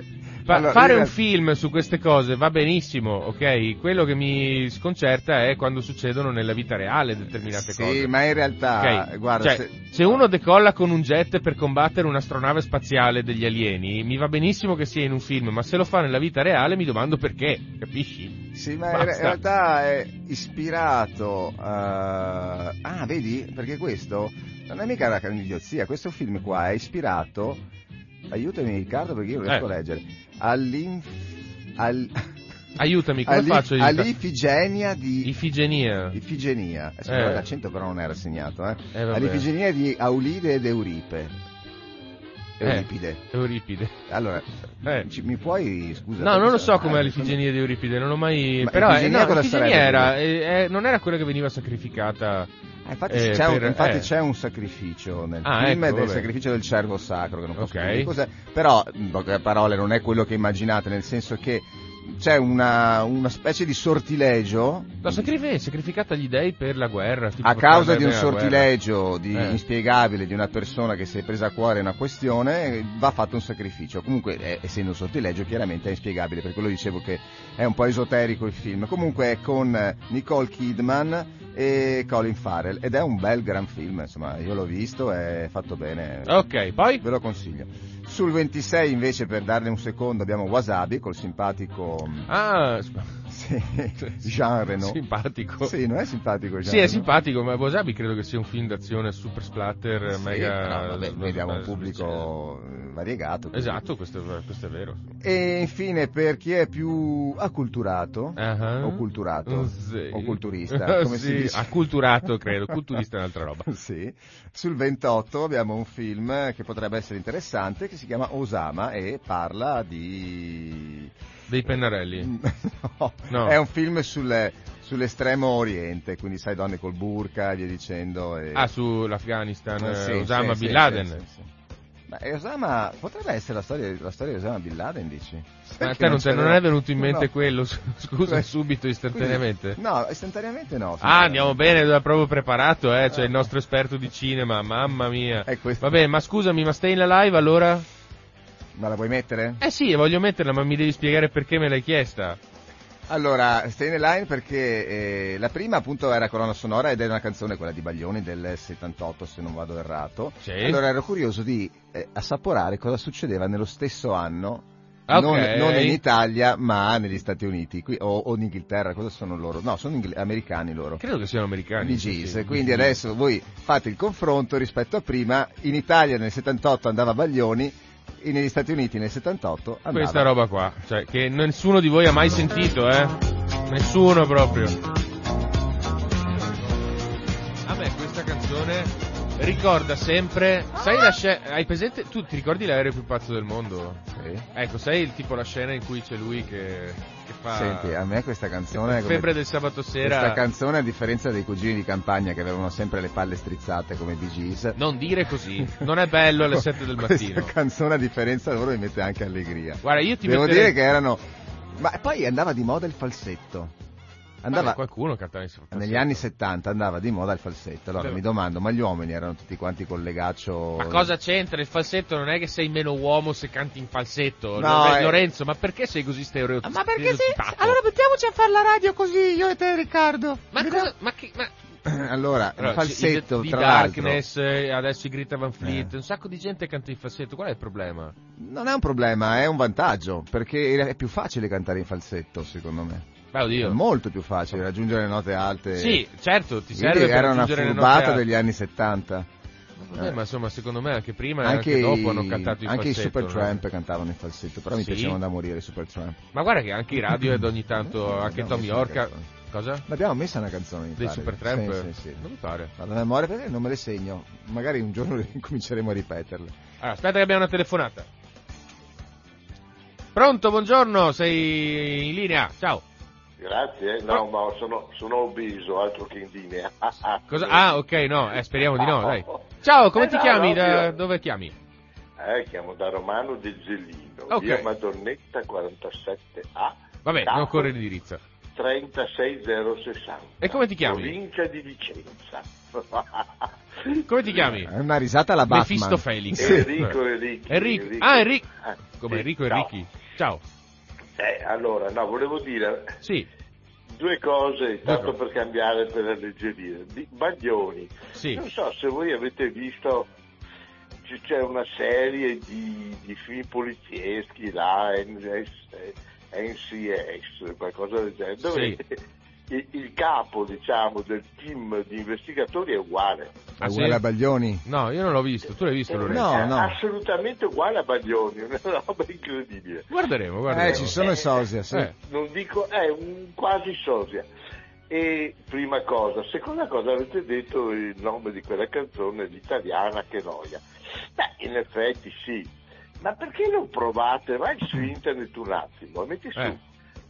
Speaker 1: Pa- allora, fare un film su queste cose va benissimo, ok? Quello che mi sconcerta è quando succedono nella vita reale determinate
Speaker 2: sì,
Speaker 1: cose.
Speaker 2: Sì, ma in realtà, okay? guarda,
Speaker 1: cioè, se... se... uno decolla con un jet per combattere un'astronave spaziale degli alieni, mi va benissimo che sia in un film, ma se lo fa nella vita reale mi domando perché, capisci?
Speaker 2: Sì, ma Basta. in realtà è ispirato a... Ah, vedi? Perché questo non è mica una idiozia, questo film qua è ispirato aiutami Riccardo perché io non riesco eh. a leggere all'inf... Al...
Speaker 1: Aiutami, come All'if- faccio?
Speaker 2: All'Ifigenia di...
Speaker 1: Ifigenia.
Speaker 2: Ifigenia. Eh, eh. L'accento però non era segnato, eh. eh All'Ifigenia di Aulide ed Euripe.
Speaker 1: Eh, Euripide. Euripide.
Speaker 2: Allora, eh. ci, mi puoi scusa?
Speaker 1: No, non lo so com'è l'Ifigenia di Euripide, non ho mai. Ma Però Ifigenia, no, l'Ifigenia era, eh, non era quella che veniva sacrificata
Speaker 2: eh, infatti, eh, c'è, per, un, infatti eh. c'è, un, sacrificio nel ah, film ecco, del vabbè. sacrificio del cervo sacro che non posso okay. dire cos'è però in poche parole non è quello che immaginate nel senso che c'è una, una specie di sortilegio
Speaker 1: no, sacrif- sacrificata agli dei per la guerra
Speaker 2: a causa di un sortilegio di, eh. inspiegabile di una persona che si è presa a cuore una questione va fatto un sacrificio comunque è, essendo un sortilegio chiaramente è inspiegabile per quello dicevo che è un po' esoterico il film comunque è con Nicole Kidman e Colin Farrell ed è un bel gran film, insomma, io l'ho visto, è fatto bene.
Speaker 1: Ok, poi?
Speaker 2: Ve lo consiglio. Sul 26 invece per darne un secondo abbiamo Wasabi col simpatico
Speaker 1: Ah,
Speaker 2: sì, Jean Reno.
Speaker 1: Simpatico.
Speaker 2: Sì, non è simpatico Jean
Speaker 1: Sì, è simpatico, ma Wasabi credo che sia un film d'azione super splatter, sì, mega...
Speaker 2: No, vabbè, noi abbiamo un pubblico variegato.
Speaker 1: Quindi. Esatto, questo è, questo è, vero.
Speaker 2: E infine per chi è più acculturato, uh-huh. o culturato, sì. o culturista, come
Speaker 1: sì,
Speaker 2: si dice?
Speaker 1: Acculturato credo, culturista è un'altra roba.
Speaker 2: sì. Sul 28 abbiamo un film che potrebbe essere interessante, che si chiama Osama e parla di
Speaker 1: dei pennarelli?
Speaker 2: no, no, è un film sulle, sull'estremo oriente, quindi sai donne col burka e via dicendo. E...
Speaker 1: Ah, sull'Afghanistan, eh, sì, Osama sì, Bin Laden. Sì,
Speaker 2: Beh, Osama potrebbe essere la storia, la storia di Osama Bin Laden, dici?
Speaker 1: Ma a te non, non, è venuto in mente no. quello, scusa, subito, istantaneamente?
Speaker 2: no, istantaneamente no.
Speaker 1: Ah, andiamo bene, l'ha proprio preparato, eh, cioè il nostro esperto di cinema, mamma mia. Vabbè, ma scusami, ma stai in live allora?
Speaker 2: Ma la vuoi mettere?
Speaker 1: Eh sì, voglio metterla, ma mi devi spiegare perché me l'hai chiesta.
Speaker 2: Allora, Stay in Line perché eh, la prima appunto era colonna sonora ed è una canzone, quella di Baglioni del 78 se non vado errato. Sì. Allora ero curioso di eh, assaporare cosa succedeva nello stesso anno Okay. Non, non, in Italia, ma negli Stati Uniti Qui, o, o, in Inghilterra. Cosa sono loro? No, sono ingl- americani loro.
Speaker 1: Credo che siano americani.
Speaker 2: Gis. Sì, quindi adesso voi fate il confronto rispetto a prima. In Italia nel 78 andava Baglioni, negli Stati Uniti nel 78 andava.
Speaker 1: Questa roba qua, cioè che nessuno di voi ha mai sentito, eh? Nessuno proprio. A me questa canzone ricorda sempre, sai la scena, hai presente, tu ti ricordi l'aereo più pazzo del mondo?
Speaker 2: Sì.
Speaker 1: Ecco, sai il tipo la scena in cui c'è lui che che fa...
Speaker 2: Senti, a me questa canzone...
Speaker 1: Febbre del sabato sera...
Speaker 2: Questa canzone, a differenza dei cugini di campagna che avevano sempre le palle strizzate come Gees...
Speaker 1: Non dire così, non è bello alle 7 del mattino.
Speaker 2: Questa canzone, a differenza loro, mi mette anche allegria.
Speaker 1: Guarda, io ti
Speaker 2: Devo
Speaker 1: metterei...
Speaker 2: dire che erano... Ma poi andava di moda il falsetto.
Speaker 1: Andava, qualcuno cantava in
Speaker 2: falsetto. Negli anni 70 andava di moda il falsetto. Allora Beh. mi domando, ma gli uomini erano tutti quanti con legaccio.
Speaker 1: Ma cosa c'entra? Il falsetto non è che sei meno uomo se canti in falsetto. No, è... Lorenzo, ma perché sei così stereotipato?
Speaker 4: Ma perché sei. Allora mettiamoci a fare la radio così, io e te, Riccardo.
Speaker 1: Ma cosa. Ma che. Ma...
Speaker 2: Allora, allora, il falsetto,
Speaker 1: di,
Speaker 2: tra
Speaker 1: Darkness, eh, adesso i Greta Van Fleet, eh. un sacco di gente canta in falsetto, qual è il problema?
Speaker 2: Non è un problema, è un vantaggio, perché è più facile cantare in falsetto, secondo me.
Speaker 1: Oddio.
Speaker 2: È molto più facile raggiungere le note alte.
Speaker 1: Sì, certo, ti serve
Speaker 2: era
Speaker 1: una
Speaker 2: furbata degli anni 70.
Speaker 1: Vabbè, eh. ma insomma, secondo me anche prima anche e anche dopo hanno cantato in
Speaker 2: anche
Speaker 1: falsetto.
Speaker 2: Anche i Supertramp no? cantavano in falsetto, però sì? mi piacevano da morire i Supertramp.
Speaker 1: Ma guarda che anche i Radiohead ogni tanto, anche Tom York... Cosa?
Speaker 2: L'abbiamo messa una canzone
Speaker 1: Dei Supertramp?
Speaker 2: Sì, sì, sì.
Speaker 1: Non mi pare.
Speaker 2: Alla memoria perché non me le segno. Magari un giorno cominceremo a ripeterle.
Speaker 1: Allora, aspetta che abbiamo una telefonata. Pronto, buongiorno, sei in linea. Ciao.
Speaker 5: Grazie, no, oh. ma sono, sono, obeso, altro che in linea.
Speaker 1: Cosa? Ah, ok, no, eh, speriamo di no, dai. Ciao, come eh, ti no, chiami? No, da, io... Dove chiami?
Speaker 5: Eh, chiamo da Romano del Gelino, okay. via Madonnetta 47A.
Speaker 1: Vabbè, non corre l'indirizzo.
Speaker 5: 36060.
Speaker 1: E come ti chiami?
Speaker 5: Provincia di Vicenza.
Speaker 1: come ti chiami?
Speaker 2: È una risata alla Batman.
Speaker 1: Mephisto Felix.
Speaker 5: Enrico e Ricky.
Speaker 1: Enrico. Ah, Enrico. Come Enrico e Ricky? Ciao.
Speaker 5: Eh, allora, no, volevo dire...
Speaker 1: Sì.
Speaker 5: Due cose, tanto per cambiare per alleggerire. Baglioni.
Speaker 1: Sì.
Speaker 5: Non so se voi avete visto c'è una serie di, di film polizieschi là, NCS, qualcosa del genere, dove
Speaker 1: sì.
Speaker 5: il, il, capo diciamo, del team di investigatori è uguale.
Speaker 2: È ah, uguale sì? a Baglioni?
Speaker 1: No, io non l'ho visto, tu l'hai visto Lorenzo?
Speaker 2: No, no.
Speaker 5: Assolutamente uguale a Baglioni, una roba incredibile.
Speaker 1: Guarderemo, guarderemo.
Speaker 2: Eh, ci sono i sosia, sì.
Speaker 5: Eh. Non dico, è un quasi sosia. E prima cosa, seconda cosa avete detto il nome di quella canzone, l'italiana che noia. Beh, in effetti sì, ma perché non provate? Vai su internet un attimo, metti su
Speaker 1: Eh.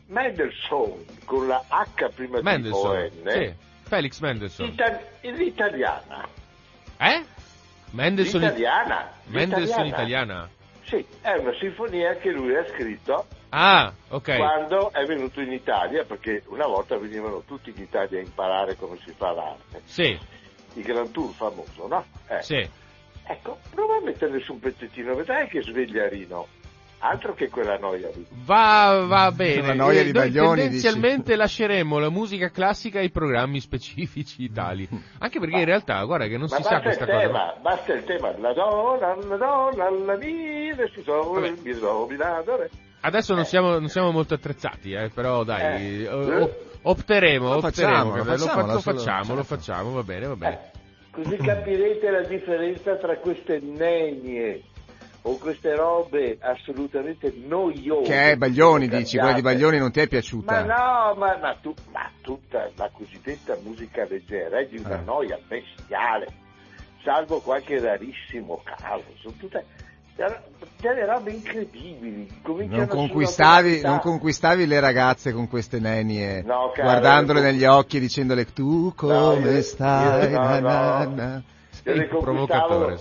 Speaker 5: Mendelssohn con la H prima di ON,
Speaker 1: sì. Felix Mendelssohn.
Speaker 5: Ita- l'italiana.
Speaker 1: Eh? Mendelssohn,
Speaker 5: L'italiana.
Speaker 1: Mendelssohn italiana.
Speaker 5: Sì, è una sinfonia che lui ha scritto
Speaker 1: Ah, ok.
Speaker 5: quando è venuto in Italia, perché una volta venivano tutti in Italia a imparare come si fa l'arte.
Speaker 1: Sì,
Speaker 5: Il Grand Tour famoso, no? Eh.
Speaker 1: sì.
Speaker 5: Ecco, prova a metterle su un pezzettino, vedrai che sveglia Rino. Altro che quella noia lì.
Speaker 1: Va, va bene.
Speaker 2: La noia
Speaker 1: Eh,
Speaker 2: di
Speaker 1: noi
Speaker 2: Baglioni,
Speaker 1: tendenzialmente lasceremo la musica classica ai programmi specifici tali. Anche perché in realtà, guarda che non
Speaker 5: Ma
Speaker 1: si sa
Speaker 5: basta
Speaker 1: questa
Speaker 5: il
Speaker 1: cosa.
Speaker 5: tema, basta il tema. La donna, la donna, la vita, si sono.
Speaker 1: Adesso non siamo, non siamo molto attrezzati, eh, però dai,
Speaker 5: Eh.
Speaker 1: o- opteremo,
Speaker 2: Lo
Speaker 1: opteremo,
Speaker 2: facciamo, lo facciamo,
Speaker 1: lo facciamo, lo
Speaker 2: certo.
Speaker 1: facciamo, va bene, va bene.
Speaker 5: Eh, così capirete la differenza tra queste nenie o queste robe assolutamente noiose.
Speaker 2: Che è Baglioni, dici, quella di Baglioni non ti è piaciuta?
Speaker 5: Ma no, ma, ma tu- ma tutta la cosiddetta musica leggera è di una
Speaker 2: Eh.
Speaker 5: noia bestiale, salvo qualche rarissimo caso. Sono tutte delle robe incredibili.
Speaker 2: Non conquistavi, non conquistavi le ragazze con queste nenie,
Speaker 5: No,
Speaker 2: guardandole
Speaker 5: io-
Speaker 2: negli occhi e dicendole tu come
Speaker 5: io-
Speaker 2: stai,
Speaker 5: io- no,
Speaker 2: na,
Speaker 5: no.
Speaker 2: na, na.
Speaker 5: Io le conquistavo,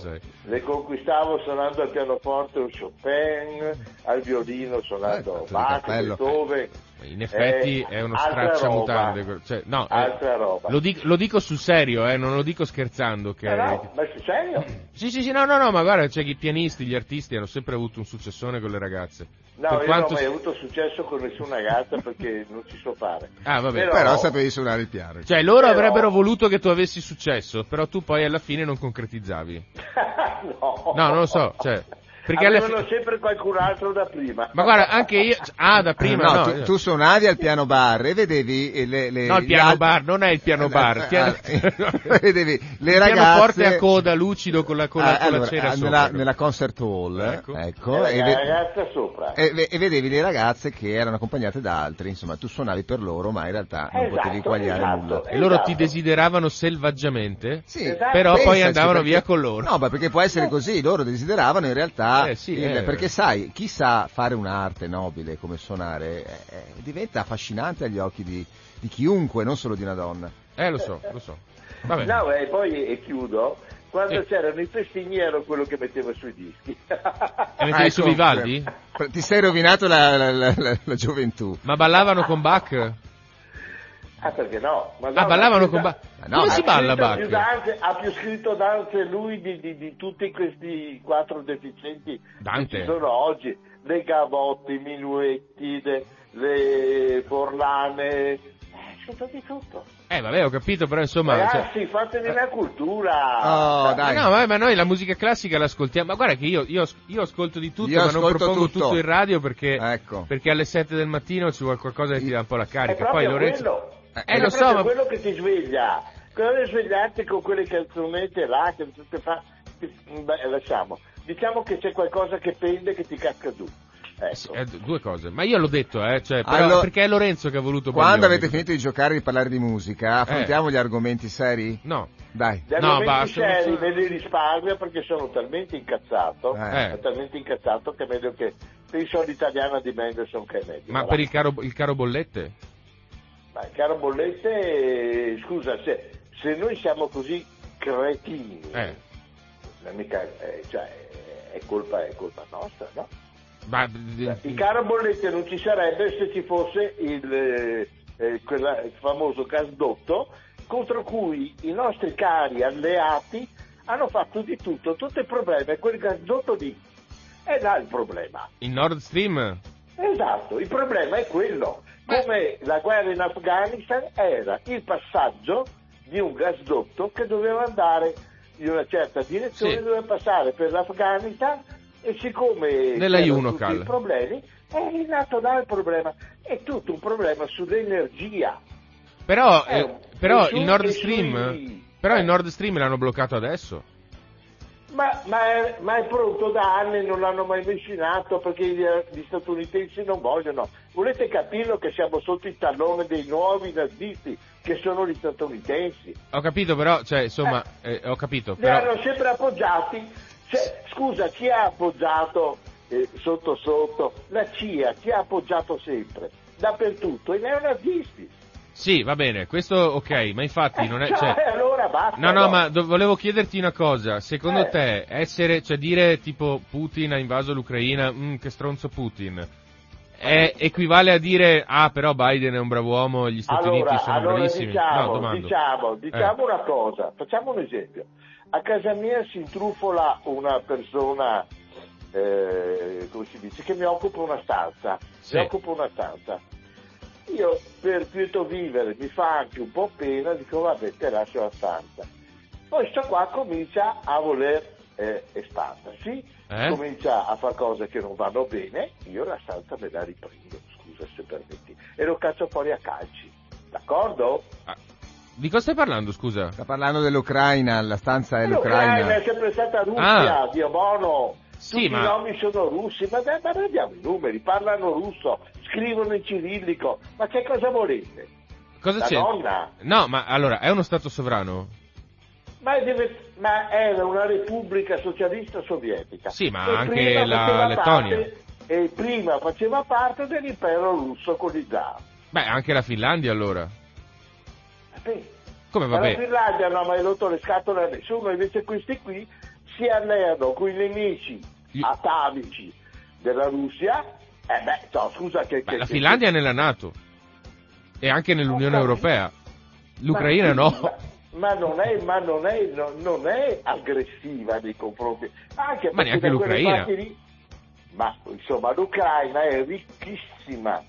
Speaker 5: le conquistavo suonando al pianoforte un Chopin, al violino suonando
Speaker 2: Eh,
Speaker 5: Bach. Beethoven.
Speaker 1: In effetti
Speaker 5: Eh,
Speaker 1: è uno stracciamutande. Cioè, no, eh,
Speaker 5: Altra roba.
Speaker 1: lo, dico, lo dico sul serio, eh, non lo dico scherzando. Che...
Speaker 5: Eh no, ma sul serio?
Speaker 1: Sì, sì, sì, no, no, no, ma guarda, c'è che i pianisti, gli artisti hanno sempre avuto un successone con le ragazze.
Speaker 5: No,
Speaker 1: Per
Speaker 5: io
Speaker 1: quanto
Speaker 5: non ho mai avuto successo con nessuna ragazza perché non ci so fare.
Speaker 1: Ah, vabbè.
Speaker 5: Però-
Speaker 2: Però sapevi suonare il piano.
Speaker 1: Cioè, loro
Speaker 5: Però-
Speaker 1: avrebbero voluto che tu avessi successo, però tu poi alla fine non concretizzavi.
Speaker 5: no.
Speaker 1: No, non lo so, cioè, perché
Speaker 5: Avevano
Speaker 1: fine...
Speaker 5: sempre qualcun altro da prima.
Speaker 1: Ma guarda, anche io... Ah, da prima,
Speaker 2: no,
Speaker 1: no.
Speaker 2: tu, tu suonavi al piano bar e vedevi eh, le, le
Speaker 1: No, il piano
Speaker 2: altri-
Speaker 1: bar, non è il piano bar.
Speaker 2: Eh,
Speaker 1: Piano...
Speaker 2: eh, vedevi le
Speaker 1: il
Speaker 2: ragazze
Speaker 1: pianoforte a coda, lucido, con la, con la,
Speaker 2: Ah,
Speaker 1: con la cera
Speaker 2: ah,
Speaker 1: sopra.
Speaker 2: nella, nella concert hall
Speaker 1: Ecco.
Speaker 2: ecco,
Speaker 5: Eh,
Speaker 2: e,
Speaker 5: la
Speaker 2: ve-
Speaker 5: ragazza sopra.
Speaker 2: e e vedevi le ragazze che erano accompagnate da altri insomma tu suonavi per loro ma in realtà non
Speaker 5: Esatto,
Speaker 2: potevi eguagliare
Speaker 5: esatto.
Speaker 2: nulla
Speaker 1: E loro ti
Speaker 5: Esatto.
Speaker 1: desideravano selvaggiamente?
Speaker 2: sì,
Speaker 5: Esatto.
Speaker 1: Però poi andavano
Speaker 2: perché-
Speaker 1: via con loro.
Speaker 2: No, ma perché può essere così, loro desideravano in realtà,
Speaker 1: Eh, sì,
Speaker 2: il-
Speaker 1: eh.
Speaker 2: perché sai, chi sa fare un'arte nobile come suonare eh, eh, diventa affascinante agli occhi di, di chiunque, non solo di una donna.
Speaker 1: Eh, lo so, lo so. Vabbè.
Speaker 5: No, e poi e chiudo. Quando
Speaker 1: Sì.
Speaker 5: c'erano i festini ero quello che metteva sui dischi.
Speaker 1: E mettevi
Speaker 2: Ah,
Speaker 1: su
Speaker 2: ecco,
Speaker 1: Vivaldi?
Speaker 2: eh, Ti sei rovinato la, la- la- la- la gioventù.
Speaker 1: Ma ballavano con Bach?
Speaker 5: Ah, perché no? Ma
Speaker 1: Ah,
Speaker 5: no,
Speaker 1: ballavano con.
Speaker 2: Ma no,
Speaker 1: Come
Speaker 2: ha
Speaker 1: si balla
Speaker 5: più
Speaker 1: Bach?
Speaker 5: danze- ha più scritto danze lui di, di- di tutti questi quattro deficienti
Speaker 1: Dante.
Speaker 5: che ci sono oggi. Le gavotti, i minuetti, le, le forlane, eh, di tutto.
Speaker 1: Eh, vabbè, ho capito, però insomma... cioè-
Speaker 5: Ragazzi, fatevi la cultura.
Speaker 2: Oh, dai.
Speaker 1: Ma no, vabbè, ma noi la musica classica l'ascoltiamo. Ma guarda che io, io, io ascolto di tutto,
Speaker 2: Io
Speaker 1: ma non propongo
Speaker 2: tutto.
Speaker 1: tutto in radio perché,
Speaker 2: Ecco.
Speaker 1: perché alle 7 del mattino ci vuole qualcosa che ti dà un po' la
Speaker 5: È
Speaker 1: carica. Poi
Speaker 5: proprio
Speaker 1: Lorenzo...
Speaker 5: quello.
Speaker 1: Eh,
Speaker 5: È
Speaker 1: lo so, ma-
Speaker 5: quello che ti sveglia. Quello di svegliarti con quelle canzonette là che tutte fa... che- Beh, lasciamo. Diciamo che c'è qualcosa che pende che ti casca giù. Ecco.
Speaker 1: eh, due cose. Ma io l'ho detto, eh, cioè, però,
Speaker 2: Allora-
Speaker 1: perché è Lorenzo che ha voluto
Speaker 2: Quando
Speaker 1: Baglioni.
Speaker 2: avete finito di giocare e di parlare di musica, affrontiamo gli argomenti seri?
Speaker 1: No.
Speaker 2: Dai.
Speaker 5: Gli
Speaker 1: No,
Speaker 5: argomenti
Speaker 1: basta,
Speaker 5: seri me li risparmio perché sono talmente incazzato,
Speaker 2: Eh.
Speaker 5: sono talmente incazzato che è meglio che penso all'italiana di Mendelssohn che è meglio.
Speaker 1: Ma
Speaker 5: va.
Speaker 1: per il caro, il caro bollette?
Speaker 5: Ma caro Bollette, eh, scusa, se, se noi siamo così cretini,
Speaker 1: Eh.
Speaker 5: è mica, eh, cioè, è colpa, è colpa nostra, no?
Speaker 1: Ma,
Speaker 5: Il caro Bollette non ci sarebbe se ci fosse il, eh, eh, quella- il famoso gasdotto contro cui i nostri cari alleati hanno fatto di tutto, tutto il problema è quel gasdotto lì. E là il problema.
Speaker 1: il Nord Stream?
Speaker 5: Esatto, il problema è quello. Come la guerra in Afghanistan era il passaggio di un gasdotto che doveva andare in una certa direzione,
Speaker 1: Sì.
Speaker 5: doveva passare per l'Afghanistan e siccome
Speaker 1: Nella
Speaker 5: c'erano tutti i problemi, è nato là il problema. È tutto un problema sull'energia.
Speaker 1: Però,
Speaker 5: Eh,
Speaker 1: però il Nord Stream, però il
Speaker 5: eh.
Speaker 1: Nord Stream l'hanno bloccato adesso.
Speaker 5: Ma, ma è, ma è pronto da anni, non l'hanno mai messo in atto perché gli, gli statunitensi non vogliono. Volete capirlo che siamo sotto il tallone dei nuovi nazisti che sono gli statunitensi?
Speaker 1: Ho capito però, cioè, insomma, eh, ho capito,
Speaker 5: Li
Speaker 1: però...
Speaker 5: hanno sempre appoggiati. Cioè, scusa, chi ha appoggiato eh, sotto sotto? La CIA, chi ha appoggiato sempre? Dappertutto, i neonazisti.
Speaker 1: Sì, va bene, questo ok, ma infatti non è...
Speaker 5: Cioè, Basta.
Speaker 1: No, no, ma do- volevo chiederti una cosa. Secondo
Speaker 5: Eh.
Speaker 1: te, essere, cioè dire tipo Putin ha invaso l'Ucraina, mm, che stronzo Putin, è, equivale a dire, ah, però Biden è un bravo uomo e gli Stati
Speaker 5: allora,
Speaker 1: Uniti sono
Speaker 5: allora
Speaker 1: bravissimi?
Speaker 5: diciamo,
Speaker 1: no,
Speaker 5: diciamo, diciamo
Speaker 1: Eh.
Speaker 5: una cosa, facciamo un esempio. A casa mia si intrufola una persona, eh, come si dice, che mi occupa una stanza.
Speaker 1: Sì.
Speaker 5: Mi occupa una stanza. Io per quieto vivere mi fa anche un po' pena, dico vabbè te lascio la stanza. Poi sto qua comincia a voler eh, espandersi,
Speaker 1: Eh?
Speaker 5: comincia a fare cose che non vanno bene, io la stanza me la riprendo, scusa se permetti, e lo caccio fuori a calci. D'accordo?
Speaker 1: Ah, di cosa stai parlando, scusa?
Speaker 2: Sta parlando dell'Ucraina, la stanza è
Speaker 5: L'Ucraina
Speaker 2: l'Ucraina.
Speaker 5: è sempre stata Russia,
Speaker 1: Ah.
Speaker 5: Dio buono.
Speaker 1: Sì,
Speaker 5: Tutti
Speaker 1: ma-
Speaker 5: i nomi sono russi, ma, dai, ma vediamo i numeri, parlano russo, scrivono in cirillico, ma che cosa volete?
Speaker 1: Cosa
Speaker 5: La
Speaker 1: c'è?
Speaker 5: donna?
Speaker 1: No, ma allora, è uno Stato sovrano?
Speaker 5: Ma, è dive- ma era una repubblica socialista sovietica.
Speaker 1: Sì, ma
Speaker 5: E
Speaker 1: anche la Lettonia.
Speaker 5: parte- e prima faceva parte dell'impero russo con gli zar.
Speaker 1: Beh, anche la Finlandia allora.
Speaker 5: Vabbè.
Speaker 1: Come
Speaker 5: Ma la
Speaker 1: vabbè?
Speaker 5: Finlandia non ha mai rotto le scatole a nessuno, invece questi qui si alleano con i nemici atavici della Russia. Eh beh, no, scusa che... Che-
Speaker 1: la
Speaker 5: che-
Speaker 1: Finlandia è nella Nato. E anche nell'Unione
Speaker 5: capito.
Speaker 1: Europea. L'Ucraina
Speaker 5: Ma-
Speaker 1: no.
Speaker 5: Ma, ma non, è, ma non, è, no- non è aggressiva nei confronti... Anche
Speaker 1: Ma neanche l'Ucraina.
Speaker 5: lì- ma insomma l'Ucraina è ricchissima.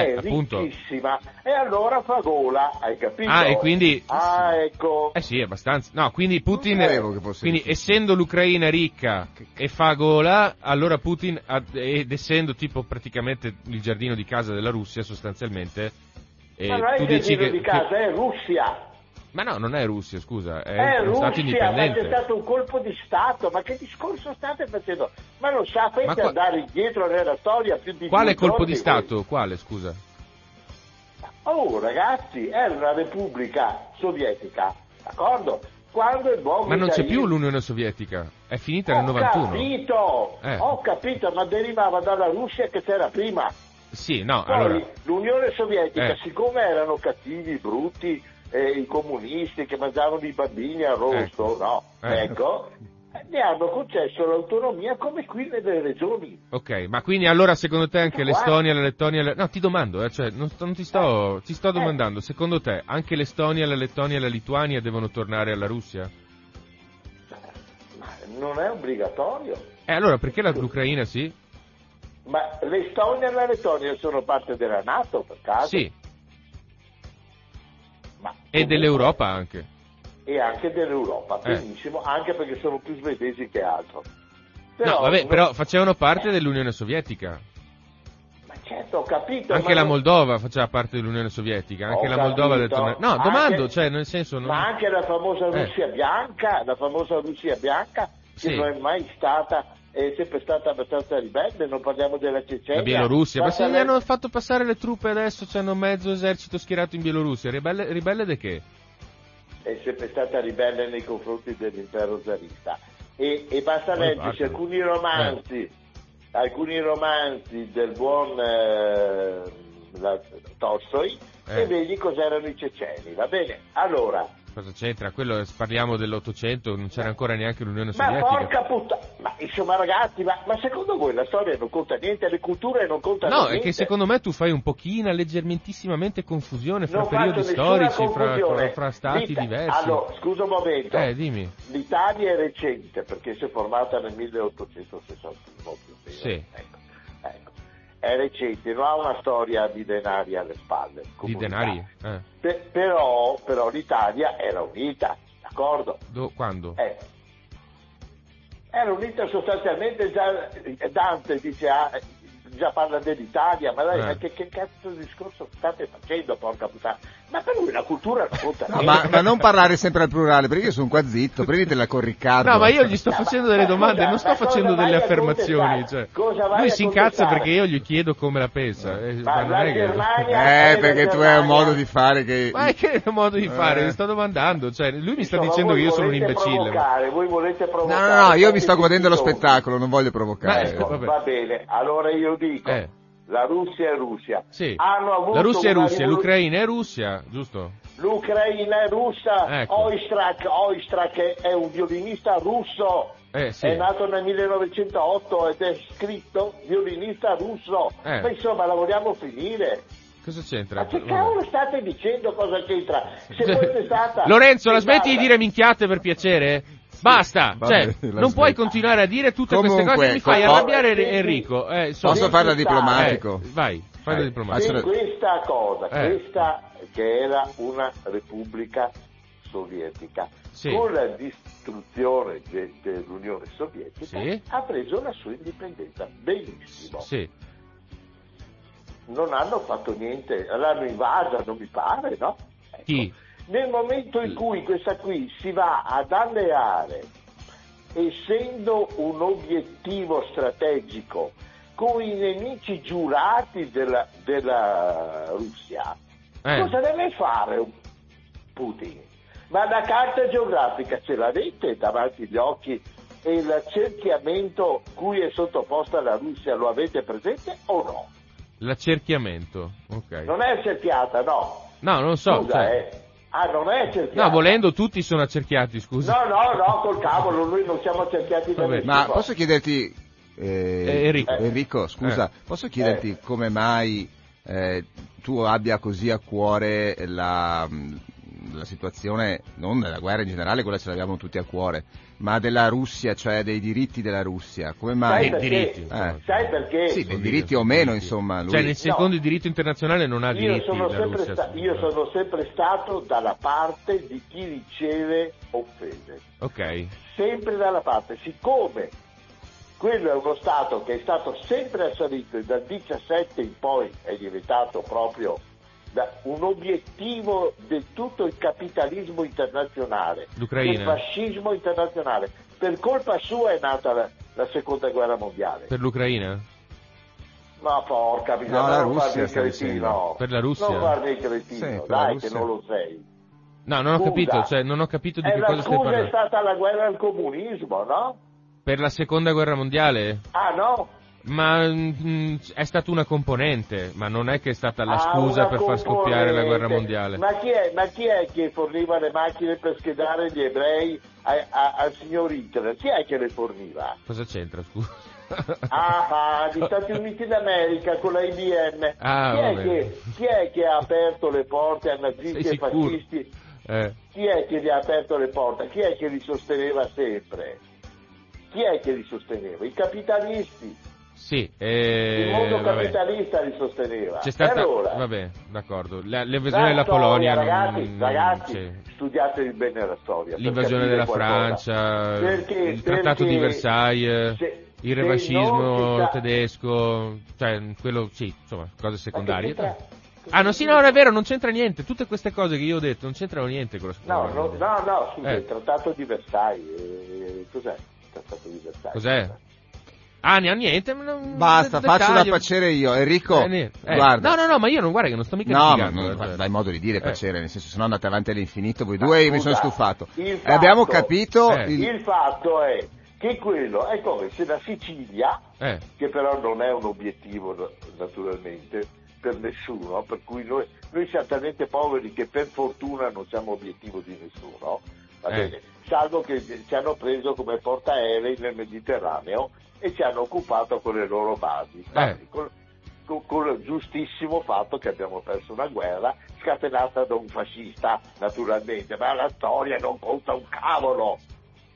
Speaker 1: Eh,
Speaker 5: è
Speaker 1: appunto.
Speaker 5: ricchissima e allora fa gola, hai capito?
Speaker 1: Ah, e quindi-
Speaker 5: Ah, ecco.
Speaker 1: Eh sì, abbastanza. No, quindi Putin,
Speaker 2: Non sapevo che fosse
Speaker 1: quindi
Speaker 2: difficile.
Speaker 1: essendo l'Ucraina ricca e fa gola, allora Putin, ed essendo tipo praticamente il giardino di casa della Russia sostanzialmente, eh,
Speaker 5: Ma non è
Speaker 1: tu
Speaker 5: il
Speaker 1: dici
Speaker 5: giardino
Speaker 1: che,
Speaker 5: di casa,
Speaker 1: che-
Speaker 5: è Russia.
Speaker 1: Ma no, non è Russia, scusa, è,
Speaker 5: È
Speaker 1: Stato
Speaker 5: Russia, ma
Speaker 1: indipendente.
Speaker 5: c'è stato un colpo di Stato, ma che discorso state facendo? Ma non sapete
Speaker 1: Ma qua-
Speaker 5: andare indietro nella storia più di
Speaker 1: Quale colpo di Stato? Quale, scusa?
Speaker 5: voi? Oh ragazzi, era una repubblica sovietica, d'accordo? Quando il buon
Speaker 1: Ma non c'è più l'Unione Sovietica, è finita nel
Speaker 5: Ho
Speaker 1: 91.
Speaker 5: capito,
Speaker 1: Eh.
Speaker 5: ho capito, ma derivava dalla Russia che c'era prima.
Speaker 1: Sì, no,
Speaker 5: Poi
Speaker 1: allora...
Speaker 5: l'Unione Sovietica,
Speaker 1: Eh.
Speaker 5: siccome erano cattivi, brutti, eh, i comunisti che mangiavano i bambini a rosto,
Speaker 1: Ecco.
Speaker 5: no?
Speaker 1: Eh.
Speaker 5: Ecco, eh, ne hanno concesso l'autonomia come qui nelle regioni.
Speaker 1: Ok, ma quindi allora secondo te anche l'Estonia, la Lettonia... la- No, ti domando, eh, cioè, non, non ti sto... Ti sto
Speaker 5: Eh.
Speaker 1: domandando, secondo te anche l'Estonia, la Lettonia e la Lituania devono tornare alla Russia?
Speaker 5: Ma non è obbligatorio.
Speaker 1: E allora perché l'Ucraina sì?
Speaker 5: Ma l'Estonia e la Lettonia sono parte della Nato, per caso?
Speaker 1: Sì,
Speaker 5: Ma
Speaker 1: e dell'Europa anche.
Speaker 5: E anche dell'Europa,
Speaker 1: Eh.
Speaker 5: benissimo, anche perché sono più svedesi che altro.
Speaker 1: no, vabbè, però facevano parte dell'Unione Sovietica.
Speaker 5: Ma certo, ho capito.
Speaker 1: Anche la
Speaker 5: non-
Speaker 1: Moldova faceva parte dell'unione Sovietica, anche
Speaker 5: Ho
Speaker 1: la Moldova
Speaker 5: capito.
Speaker 1: No,
Speaker 5: Anche-
Speaker 1: domando, cioè, nel senso... Non...
Speaker 5: Ma anche la famosa
Speaker 1: Eh.
Speaker 5: Russia bianca, la famosa Russia bianca, che
Speaker 1: Sì.
Speaker 5: non è mai stata, è sempre stata abbastanza ribelle, non parliamo della Cecenia.
Speaker 1: La Bielorussia, ma se gli hanno fatto passare le truppe adesso, c'hanno mezzo esercito schierato in Bielorussia, ribelle, ribelle di che?
Speaker 5: È sempre stata ribelle nei confronti dell'impero zarista. E, e basta
Speaker 1: Poi
Speaker 5: leggersi
Speaker 1: parte.
Speaker 5: alcuni romanzi, alcuni romanzi del buon eh, la- Tolstoi
Speaker 1: Eh.
Speaker 5: e vedi cos'erano i ceceni, va bene? Allora,
Speaker 1: Cosa c'entra? Quello parliamo dell'Ottocento, non c'era ancora neanche l'Unione
Speaker 5: Ma
Speaker 1: Sovietica.
Speaker 5: porca puttana, ma insomma ragazzi, ma, ma secondo voi la storia non conta niente, le culture non contano
Speaker 1: No,
Speaker 5: niente?
Speaker 1: è che secondo me tu fai un pochino, leggermentissimamente confusione fra
Speaker 5: Non
Speaker 1: periodi storici, fra, fra- stati
Speaker 5: L'Ita-
Speaker 1: diversi.
Speaker 5: Allora, scusa un momento.
Speaker 1: Eh, dimmi.
Speaker 5: L'Italia è recente perché si è formata nel 1861 più o meno.
Speaker 1: Sì.
Speaker 5: Ecco, ecco. è recente, non ha una storia millenaria alle spalle.
Speaker 1: Millenaria? Eh.
Speaker 5: Pe- però, però, l'Italia era unita, d'accordo?
Speaker 1: Do- quando?
Speaker 5: Eh. Era unita sostanzialmente già Dante dice ah, già parla dell'Italia, ma dai, eh. ma che, che, cazzo di discorso state facendo, porca puttana? Ma per lui la cultura non conta
Speaker 2: no, ma, ma, non parlare sempre al plurale, perché io sono qua zitto, prenditela con Riccardo.
Speaker 1: No, ma io gli sto facendo delle domande, non sto facendo delle affermazioni. Cioè. Lui si incazza perché io gli chiedo come la pensa.
Speaker 5: Eh, ma ma che...
Speaker 2: eh perché tu hai un modo di fare che...
Speaker 1: Ma che modo di fare? Eh. Mi sto domandando, cioè, lui mi sta dicendo che io sono un imbecille.
Speaker 5: Voi volete provocare.
Speaker 2: No, no, no, io mi sto godendo lo spettacolo, non voglio provocare.
Speaker 5: Ma, va bene, allora io dico... Eh. La Russia è Russia.
Speaker 1: Sì. la Russia è Russia, l'Ucraina è Russia, giusto?
Speaker 5: L'Ucraina è russa. Ecco. Oistrakh, Oistrakh è un violinista russo.
Speaker 1: Eh, sì.
Speaker 5: È nato nel 1908 ed è scritto violinista russo. Eh. Ma insomma, la vogliamo finire.
Speaker 1: Cosa c'entra?
Speaker 5: Ma che cavolo state dicendo cosa c'entra? Se fosse stata...
Speaker 1: Lorenzo, la smetti di dire minchiate per piacere? Basta, cioè, non puoi continuare a dire tutte Comunque, queste cose, mi fai arrabbiare eh, Enrico. Eh,
Speaker 2: so. Posso farla diplomatico?
Speaker 1: Eh, vai, fai eh, diplomatico.
Speaker 5: Questa cosa, eh. questa che era una repubblica sovietica, sì. con la distruzione de, dell'Unione Sovietica sì. ha preso la sua indipendenza. Benissimo.
Speaker 1: Sì.
Speaker 5: Non hanno fatto niente, l'hanno invasa, non mi pare, no?
Speaker 1: Ecco. Chi?
Speaker 5: Nel momento in cui questa qui si va ad alleare, essendo un obiettivo strategico, con i nemici giurati della, della Russia, eh. cosa deve fare Putin? Ma la carta geografica ce l'avete davanti agli occhi e l'accerchiamento cui è sottoposta la Russia lo avete presente o no?
Speaker 1: L'accerchiamento, ok.
Speaker 5: Non è accerchiata, no.
Speaker 1: No, non so.
Speaker 5: Scusa, cioè... eh. Ah, non è accerchiato.
Speaker 1: No, volendo tutti sono accerchiati, scusa.
Speaker 5: No, no, no, col cavolo, noi non siamo accerchiati da nessuno.
Speaker 2: Ma posso chiederti, eh, eh, Enrico. Enrico. scusa, eh. posso chiederti eh. come mai eh, tu abbia così a cuore la, la situazione, non della guerra in generale, quella ce l'abbiamo tutti a cuore, ma della Russia, cioè dei diritti della Russia. Come mai?
Speaker 5: Sai
Speaker 1: diritti.
Speaker 5: Eh. Sai perché?
Speaker 2: Sì, dei diritti o meno, insomma. Lui...
Speaker 1: Cioè, nel secondo no. diritto internazionale non ha io diritti sono la Russia.
Speaker 5: Sta- io sono sempre stato dalla parte di chi riceve offese.
Speaker 1: Ok.
Speaker 5: Sempre dalla parte. Siccome quello è uno Stato che è stato sempre assalito e dal 17 in poi è diventato proprio un obiettivo di tutto il capitalismo internazionale, il fascismo internazionale. Per colpa sua è nata la, la seconda guerra mondiale.
Speaker 1: Per l'Ucraina?
Speaker 5: Ma porca miseria,
Speaker 2: no,
Speaker 5: non farmi il cretino.
Speaker 1: Per la Russia?
Speaker 5: Non farmi il cretino, sì, dai che non lo sei.
Speaker 1: No, non ho scusa, capito, cioè non ho capito di che cosa stai parlando.
Speaker 5: è stata la guerra al comunismo, no?
Speaker 1: Per la seconda guerra mondiale?
Speaker 5: Ah no?
Speaker 1: Ma mh, mm, è stata una componente, ma non è che è stata la ah, scusa per far scoppiare la guerra mondiale.
Speaker 5: Ma chi, è, ma chi, è, che forniva le macchine per schedare gli ebrei a, a, al signor Hitler? Chi è che le forniva?
Speaker 1: Cosa c'entra, scusa?
Speaker 5: ah, ah, gli Stati Uniti d'America con la IBM.
Speaker 1: Ah,
Speaker 5: chi, è che, chi, è che, ha aperto le porte a nazisti e fascisti?
Speaker 1: Eh.
Speaker 5: Chi è che gli ha aperto le porte? Chi è che li sosteneva sempre? Chi è che li sosteneva? I capitalisti.
Speaker 1: Sì, eh,
Speaker 5: il mondo capitalista vabbè. li sosteneva.
Speaker 1: C'è stata,
Speaker 5: allora,
Speaker 1: vabbè, d'accordo. La, l'invasione della Polonia.
Speaker 5: Ragazzi,
Speaker 1: non,
Speaker 5: ragazzi sì. studiatevi bene la storia.
Speaker 1: L'invasione della Francia, perché, il trattato di Versailles. Se, il revanscismo sa... tedesco, cioè quello sì, insomma, cose secondarie. Ah, no, sì, no, è vero, non c'entra niente. Tutte queste cose che io ho detto non c'entrano niente con la
Speaker 5: scuola. No, no, no, no scusa, eh. il trattato di Versailles. Eh, cos'è il trattato di Versailles?
Speaker 1: Cos'è? Ah, ne ha niente. Non,
Speaker 2: Basta, faccio da pacere io. Enrico, eh, eh. guarda.
Speaker 1: No, no, no, ma io non guarda che non sto mica
Speaker 2: No, ma non, cioè. dai modo di dire eh. pacere, nel senso, se no andate avanti all'infinito voi due, io mi sono stufato. Fatto, abbiamo capito...
Speaker 5: Eh. Il... il... fatto è che quello è come se la Sicilia,
Speaker 1: eh.
Speaker 5: che però non è un obiettivo naturalmente per nessuno, per cui noi, noi siamo talmente poveri che per fortuna non siamo obiettivo di nessuno, va bene? salvo che ci hanno preso come portaerei nel Mediterraneo e ci hanno occupato con le loro basi.
Speaker 1: Eh.
Speaker 5: Con, con, con, il giustissimo fatto che abbiamo perso una guerra scatenata da un fascista, naturalmente, ma la storia non conta un cavolo.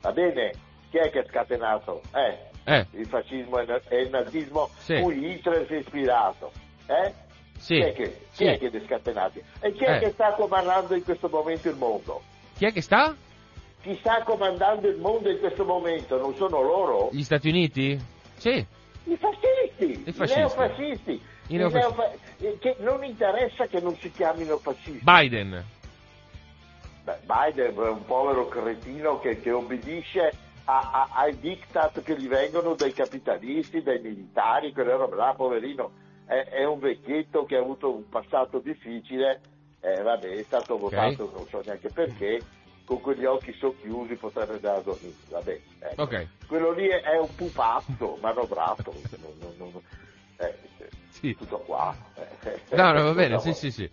Speaker 5: Va bene? Chi è che ha scatenato? Eh,
Speaker 1: Eh.
Speaker 5: Il fascismo e il nazismo
Speaker 1: Sì.
Speaker 5: cui Hitler si è ispirato. Eh?
Speaker 1: Sì.
Speaker 5: Chi è che, chi
Speaker 1: Sì.
Speaker 5: è che ha scatenati? E chi è
Speaker 1: Eh.
Speaker 5: che sta comandando in questo momento il mondo?
Speaker 1: Chi è che sta?
Speaker 5: Chi sta comandando il mondo in questo momento? Non sono loro?
Speaker 1: Gli Stati Uniti? Sì.
Speaker 5: I fascisti,
Speaker 1: I fascisti.
Speaker 5: i neofascisti,
Speaker 1: I
Speaker 5: i
Speaker 1: neofascisti.
Speaker 5: neofa- eh, che non interessa che non si chiamino fascisti.
Speaker 1: Biden.
Speaker 5: Beh, Biden è un povero cretino che, che obbedisce a- a- ai diktat che gli vengono dai capitalisti, dai militari, quelle robe là, poverino. È, è un vecchietto che ha avuto un passato difficile, eh, vabbè, è stato votato non so neanche perché, con quegli occhi socchiusi potrebbe dormire, vabbè. ecco.
Speaker 1: Ok.
Speaker 5: Quello lì è, è un pupazzo, manovrato, non- non- non- eh,
Speaker 1: Sì.
Speaker 5: tutto qua. eh.
Speaker 1: No, no, va bene, sì, sì, sì.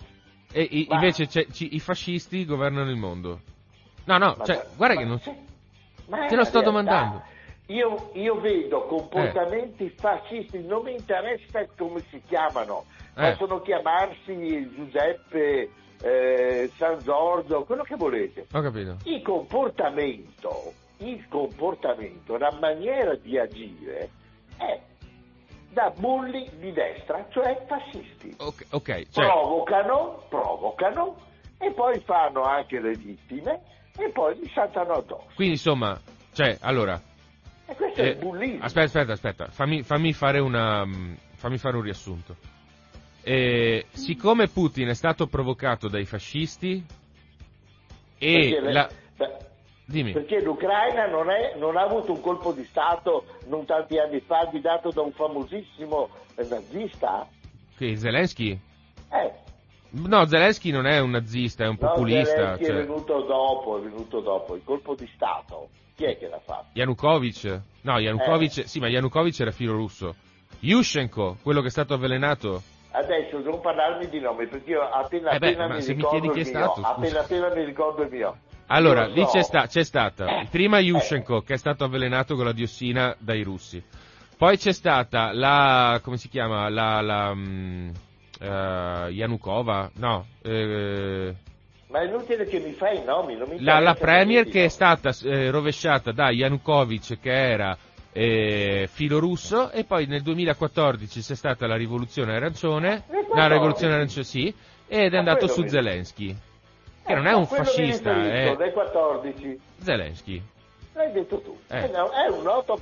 Speaker 1: E
Speaker 5: Ma-
Speaker 1: invece ci- i fascisti governano il mondo. No, no,
Speaker 5: Ma-
Speaker 1: cioè, guarda
Speaker 5: ma-
Speaker 1: che non... Te lo sto
Speaker 5: realtà.
Speaker 1: domandando.
Speaker 5: Io, io vedo comportamenti
Speaker 1: Eh.
Speaker 5: fascisti, non mi interessa come si chiamano,
Speaker 1: Eh.
Speaker 5: possono chiamarsi Giuseppe, eh, San Giorgio, quello che volete.
Speaker 1: Ho capito.
Speaker 5: Il comportamento, il comportamento, la maniera di agire è da bulli di destra, cioè fascisti.
Speaker 1: Ok, ok, cioè,
Speaker 5: Provocano, provocano e poi fanno anche le vittime e poi li saltano addosso.
Speaker 1: quindi insomma, cioè, allora...
Speaker 5: E questo è
Speaker 1: eh,
Speaker 5: il bullismo.
Speaker 1: aspetta, aspetta, aspetta, fammi, fammi fare una... mm, fammi fare un riassunto. Eh, siccome Putin è stato provocato dai fascisti e
Speaker 5: Perché
Speaker 1: la...
Speaker 5: beh,
Speaker 1: Dimmi.
Speaker 5: Perché l'Ucraina non, è- non ha avuto un colpo di Stato non tanti anni fa guidato da un famosissimo eh, nazista?
Speaker 1: Che Zelensky?
Speaker 5: Eh,
Speaker 1: No, Zelensky non è un nazista, è un
Speaker 5: no,
Speaker 1: populista.
Speaker 5: Zelensky è
Speaker 1: cioè,
Speaker 5: venuto dopo, è venuto dopo. Il colpo di Stato, chi è che l'ha fatto?
Speaker 1: Yanukovych? No, Yanukovych,
Speaker 5: Eh.
Speaker 1: sì, ma Yanukovych era filo russo. Yushchenko, quello che è stato avvelenato.
Speaker 5: Adesso non parlarmi di nomi perché io appena
Speaker 1: Eh beh,
Speaker 5: appena mi
Speaker 1: mi
Speaker 5: ricordo
Speaker 1: chiedi chi
Speaker 5: il
Speaker 1: è
Speaker 5: mio,
Speaker 1: stato, scusa.
Speaker 5: appena appena mi ricordo il mio.
Speaker 1: Allora,
Speaker 5: Io
Speaker 1: lì
Speaker 5: so-
Speaker 1: c'è, sta- c'è stata
Speaker 5: Eh.
Speaker 1: prima Yushchenko che è stato avvelenato con la diossina dai russi. Poi c'è stata la come si chiama? La, la mm, eh, Yanukova, no, eh,
Speaker 5: Ma è inutile che mi fai i nomi, non mi
Speaker 1: la, la premier che è stata eh, rovesciata da Yanukovych che era eh, filo russo e poi nel 2014 c'è stata la rivoluzione arancione,
Speaker 5: Nel
Speaker 1: la rivoluzione
Speaker 5: 14?
Speaker 1: arancione sì, ed è
Speaker 5: Ma
Speaker 1: andato su Zelensky, che
Speaker 5: Eh,
Speaker 1: non è
Speaker 5: ma
Speaker 1: un fascista, è
Speaker 5: Del 14,
Speaker 1: Zelensky.
Speaker 5: l'hai detto tu.
Speaker 1: Eh.
Speaker 5: Eh, è un noto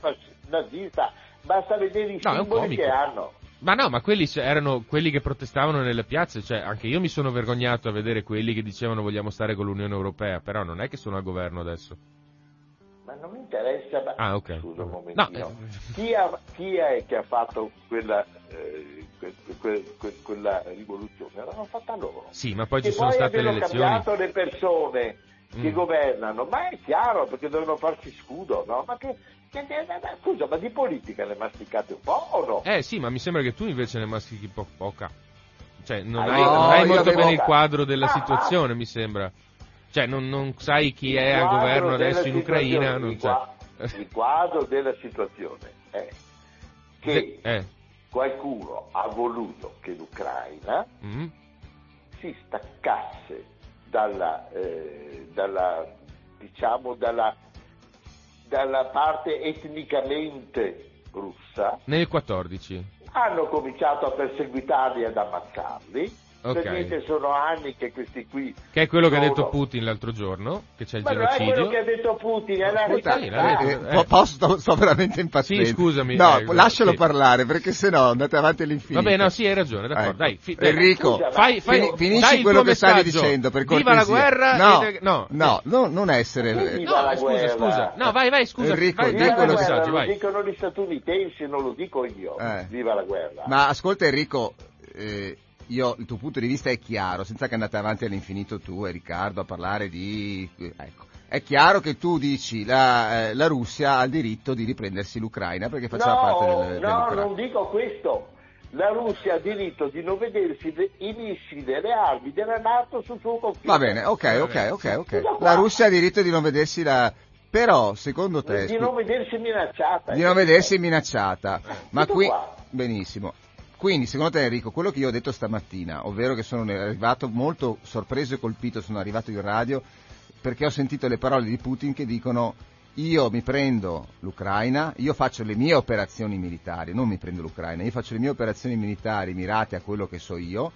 Speaker 5: nazista, basta vedere i
Speaker 1: No,
Speaker 5: simboli che hanno.
Speaker 1: Ma no, ma quelli erano quelli che protestavano nelle piazze, cioè anche io mi sono vergognato a vedere quelli che dicevano vogliamo stare con l'Unione Europea, però non è che sono al governo adesso.
Speaker 5: Ma non mi interessa. Ma...
Speaker 1: Ah, ok.
Speaker 5: Scusa un
Speaker 1: No,
Speaker 5: momentino.
Speaker 1: eh.
Speaker 5: Chi, ha- chi è che ha fatto quella, eh, que- que- que- quella rivoluzione? L'hanno fatta loro.
Speaker 1: Sì, ma poi
Speaker 5: che
Speaker 1: ci sono
Speaker 5: poi
Speaker 1: state le elezioni.
Speaker 5: cambiato le persone che
Speaker 1: Mm.
Speaker 5: governano, ma è chiaro perché devono farci scudo, no? Ma che, scusa, ma di politica ne masticate un po' o no?
Speaker 1: Eh sì, ma mi sembra che tu invece ne mastichi po- poca. Cioè, non
Speaker 5: Ah,
Speaker 1: hai,
Speaker 5: no,
Speaker 1: non hai molto bene il quadro della
Speaker 5: Ah,
Speaker 1: situazione, mi sembra. Cioè, non, non sai chi è
Speaker 5: Il
Speaker 1: al
Speaker 5: quadro
Speaker 1: governo adesso in Ucraina. Non
Speaker 5: il, qua- il quadro della situazione è che
Speaker 1: Eh,
Speaker 5: qualcuno ha voluto che l'Ucraina
Speaker 1: mm,
Speaker 5: si staccasse dalla, eh, dalla diciamo dalla, dalla parte etnicamente russa
Speaker 1: nel 14.
Speaker 5: hanno cominciato a perseguitarli e ad ammazzarli
Speaker 1: Ok.
Speaker 5: perché sono anni che questi qui
Speaker 1: Che è quello che ha
Speaker 5: sono-
Speaker 1: detto Putin l'altro giorno, che c'è il
Speaker 5: ma non è quello
Speaker 1: genocidio.
Speaker 5: che ha detto Putin è la
Speaker 1: l'ha
Speaker 5: realtà.
Speaker 2: Eh, posso, sto, veramente impazzendo.
Speaker 1: Sì, scusami,
Speaker 2: No,
Speaker 1: eh,
Speaker 2: lascialo
Speaker 1: sì.
Speaker 2: parlare perché sennò andate avanti all'infinito.
Speaker 1: Vabbè, no, sì, hai ragione, d'accordo.
Speaker 2: Ecco.
Speaker 1: Dai, fi-.
Speaker 2: Enrico,
Speaker 1: fai, fai,
Speaker 2: fini- finisci quello che stavi dicendo per
Speaker 1: Viva
Speaker 2: cortesia.
Speaker 1: la guerra!
Speaker 2: No,
Speaker 1: ed- no,
Speaker 2: no, no, non essere...
Speaker 5: Viva
Speaker 1: No,
Speaker 5: la
Speaker 1: scusa,
Speaker 5: guerra.
Speaker 1: scusa. No, vai, vai, scusa.
Speaker 2: Enrico,
Speaker 1: vai,
Speaker 2: di
Speaker 5: Viva
Speaker 2: quello-
Speaker 1: messaggio,
Speaker 5: lo
Speaker 1: vai.
Speaker 5: dicono gli statunitensi, non lo dico io.
Speaker 2: Eh.
Speaker 5: Viva la guerra.
Speaker 2: Ma ascolta Enrico, eh, io, il tuo punto di vista è chiaro, senza che andate avanti all'infinito tu e Riccardo a parlare di... Ecco, è chiaro che tu dici la, eh, la Russia ha il diritto di riprendersi l'Ucraina perché faceva
Speaker 5: no,
Speaker 2: parte del,
Speaker 5: no,
Speaker 2: dell'Ucraina.
Speaker 5: non dico questo. La Russia ha diritto di non vedersi i missili e le armi della Nato sul suo confine.
Speaker 2: Va bene, ok, ok, ok, ok.
Speaker 5: Tutto qua.
Speaker 2: La Russia ha diritto di non vedersi la... Però, secondo te...
Speaker 5: Di non vedersi minacciata.
Speaker 2: di non vedersi minacciata. Ma qui... Benissimo. Quindi, secondo te Enrico, quello che io ho detto stamattina, ovvero che sono arrivato molto sorpreso e colpito, sono arrivato in radio perché ho sentito le parole di Putin che dicono io mi prendo l'Ucraina, io faccio le mie operazioni militari, non mi prendo l'Ucraina, io faccio le mie operazioni militari mirate a quello che so io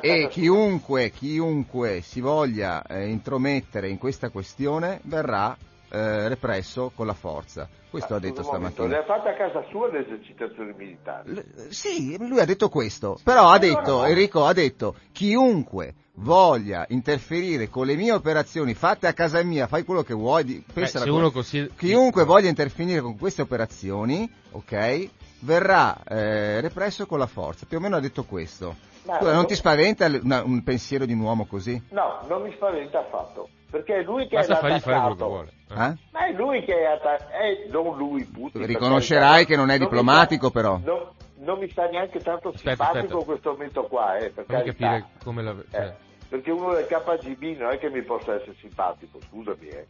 Speaker 2: e chiunque, chiunque si voglia eh, intromettere in questa questione verrà eh, represso con la forza. Questo
Speaker 5: ah,
Speaker 2: ha detto stamattina.
Speaker 5: Le ha fatte a casa sua le esercitazioni militari?
Speaker 2: L- sì, lui ha detto questo, però ha detto, Enrico ha detto, chiunque voglia interferire con le mie operazioni fatte a casa mia, fai quello che vuoi, di,
Speaker 1: Beh, cosa, così...
Speaker 2: chiunque voglia interferire con queste operazioni, ok, verrà eh, represso con la forza. Più o meno ha detto questo. Scusa, non ti spaventa una, un pensiero di un uomo così?
Speaker 5: No, non mi spaventa affatto. Perché è lui che
Speaker 1: Basta
Speaker 5: è
Speaker 1: fargli fare quello che vuole.
Speaker 2: Eh?
Speaker 5: Ma è lui che è attaccato, eh, non lui, Putin.
Speaker 2: Riconoscerai che non è non diplomatico
Speaker 5: sta,
Speaker 2: però.
Speaker 5: Non, non, mi sta neanche tanto
Speaker 1: aspetta,
Speaker 5: simpatico
Speaker 1: aspetta.
Speaker 5: questo momento qua, eh, per
Speaker 1: Fammi
Speaker 5: carità.
Speaker 1: capire come la... Cioè.
Speaker 5: Eh, perché uno del KGB non è che mi possa essere simpatico, scusami, eh.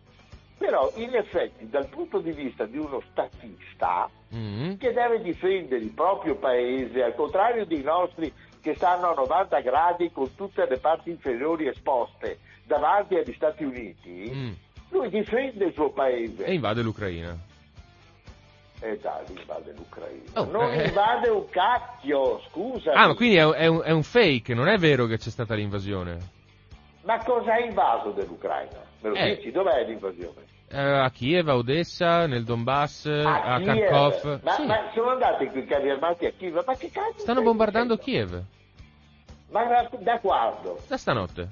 Speaker 5: Però in effetti dal punto di vista di uno statista
Speaker 1: mm.
Speaker 5: che deve difendere il proprio paese, al contrario dei nostri che stanno a 90 gradi con tutte le parti inferiori esposte davanti agli Stati Uniti,
Speaker 1: Mm.
Speaker 5: lui difende il suo paese.
Speaker 1: E invade l'Ucraina.
Speaker 5: E dai, invade l'Ucraina.
Speaker 1: Oh,
Speaker 5: non
Speaker 1: eh.
Speaker 5: invade un cacchio, scusa.
Speaker 1: Ah, ma quindi è, un- è un, è un fake, non è vero che c'è stata l'invasione.
Speaker 5: Ma cosa ha invaso dell'Ucraina? Me lo
Speaker 1: Eh.
Speaker 5: dici? Dov'è l'invasione?
Speaker 1: Eh, a Kiev, a Odessa, nel Donbass, a,
Speaker 5: Kiev.
Speaker 1: Kharkov.
Speaker 5: Ma,
Speaker 1: Sì,
Speaker 5: ma sono andati quei carri armati a Kiev? Ma che cazzo?
Speaker 1: stanno bombardando
Speaker 5: dicendo?
Speaker 1: Kiev.
Speaker 5: Ma da, da quando?
Speaker 1: Da stanotte.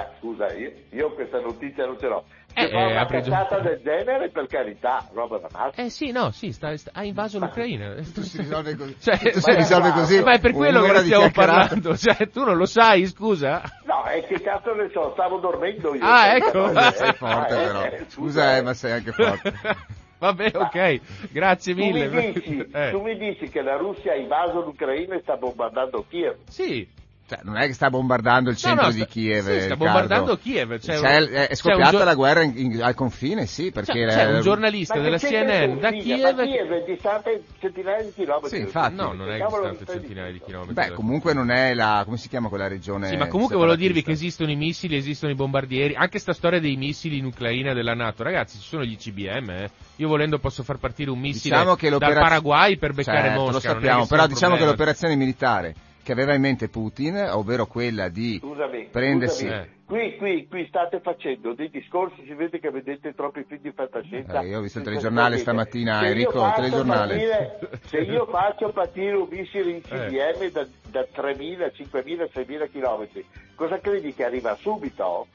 Speaker 5: Beh, scusa, io, io questa notizia non ce l'ho.
Speaker 1: Eh, eh,
Speaker 5: una
Speaker 1: apri già-
Speaker 5: cazzata del genere, per carità, roba da massa.
Speaker 1: Eh sì, no, sì, sta- sta- ha invaso l'Ucraina.
Speaker 2: Si risolve così.
Speaker 1: Cioè,
Speaker 2: si
Speaker 1: se-
Speaker 2: risolve così.
Speaker 1: Ma è per quello che ne stiamo parlando. Cioè, tu non lo sai, scusa?
Speaker 5: No, e che cazzo ne so, stavo dormendo io.
Speaker 1: Ah, ecco.
Speaker 2: Eh, sei forte
Speaker 5: Eh,
Speaker 2: però.
Speaker 5: eh,
Speaker 2: Scusa, eh, ma sei anche forte.
Speaker 1: Vabbè, ok, grazie
Speaker 5: Tu mi,
Speaker 1: mille.
Speaker 5: dici,
Speaker 1: Eh,
Speaker 5: tu mi dici che la Russia ha invaso l'Ucraina e sta bombardando Kiev.
Speaker 1: Sì,
Speaker 2: Cioè, non è che sta bombardando il
Speaker 1: No,
Speaker 2: centro
Speaker 1: no,
Speaker 2: di
Speaker 1: sta-
Speaker 2: Kiev.
Speaker 1: sì, sta bombardando Kiev, c'è
Speaker 2: C'è-
Speaker 1: un-
Speaker 2: è, scoppiata
Speaker 1: un gio-
Speaker 2: la guerra in- in- al confine, sì, perché...
Speaker 1: c'è, c'è un giornalista della
Speaker 5: che
Speaker 1: CNN da? Kiev.
Speaker 5: Ma Kiev è distante centinaia di chilometri.
Speaker 2: Sì, infatti.
Speaker 1: No, non è
Speaker 5: Che
Speaker 1: distante centinaia di chilometri.
Speaker 2: Beh, comunque non è la... come si chiama quella regione
Speaker 1: Sì, ma comunque volevo dirvi che esistono i missili, esistono i bombardieri, anche sta storia dei missili in Ucraina della Nato. Ragazzi, ci sono gli ICBM, eh. Io volendo posso far partire un missile
Speaker 2: Diciamo che
Speaker 1: dal Paraguay per beccare
Speaker 2: Certo,
Speaker 1: Mosca.
Speaker 2: lo
Speaker 1: che
Speaker 2: sappiamo, però diciamo che
Speaker 1: problema.
Speaker 2: l'operazione militare che aveva in mente Putin, ovvero quella di
Speaker 5: Scusami,
Speaker 2: prendersi...
Speaker 5: scusami.
Speaker 1: Eh.
Speaker 5: Qui, qui, qui state facendo dei discorsi, si vede che vedete troppi film di fantascienza.
Speaker 2: Eh, io ho visto il telegiornale stamattina,
Speaker 5: Se io
Speaker 2: Enrico, il
Speaker 5: faccio
Speaker 2: telegiornale.
Speaker 5: partire- se io faccio partire un missile in
Speaker 1: Eh.
Speaker 5: CDM da, da 3.000, 5.000, 6.000 chilometri, cosa credi che arriva subito?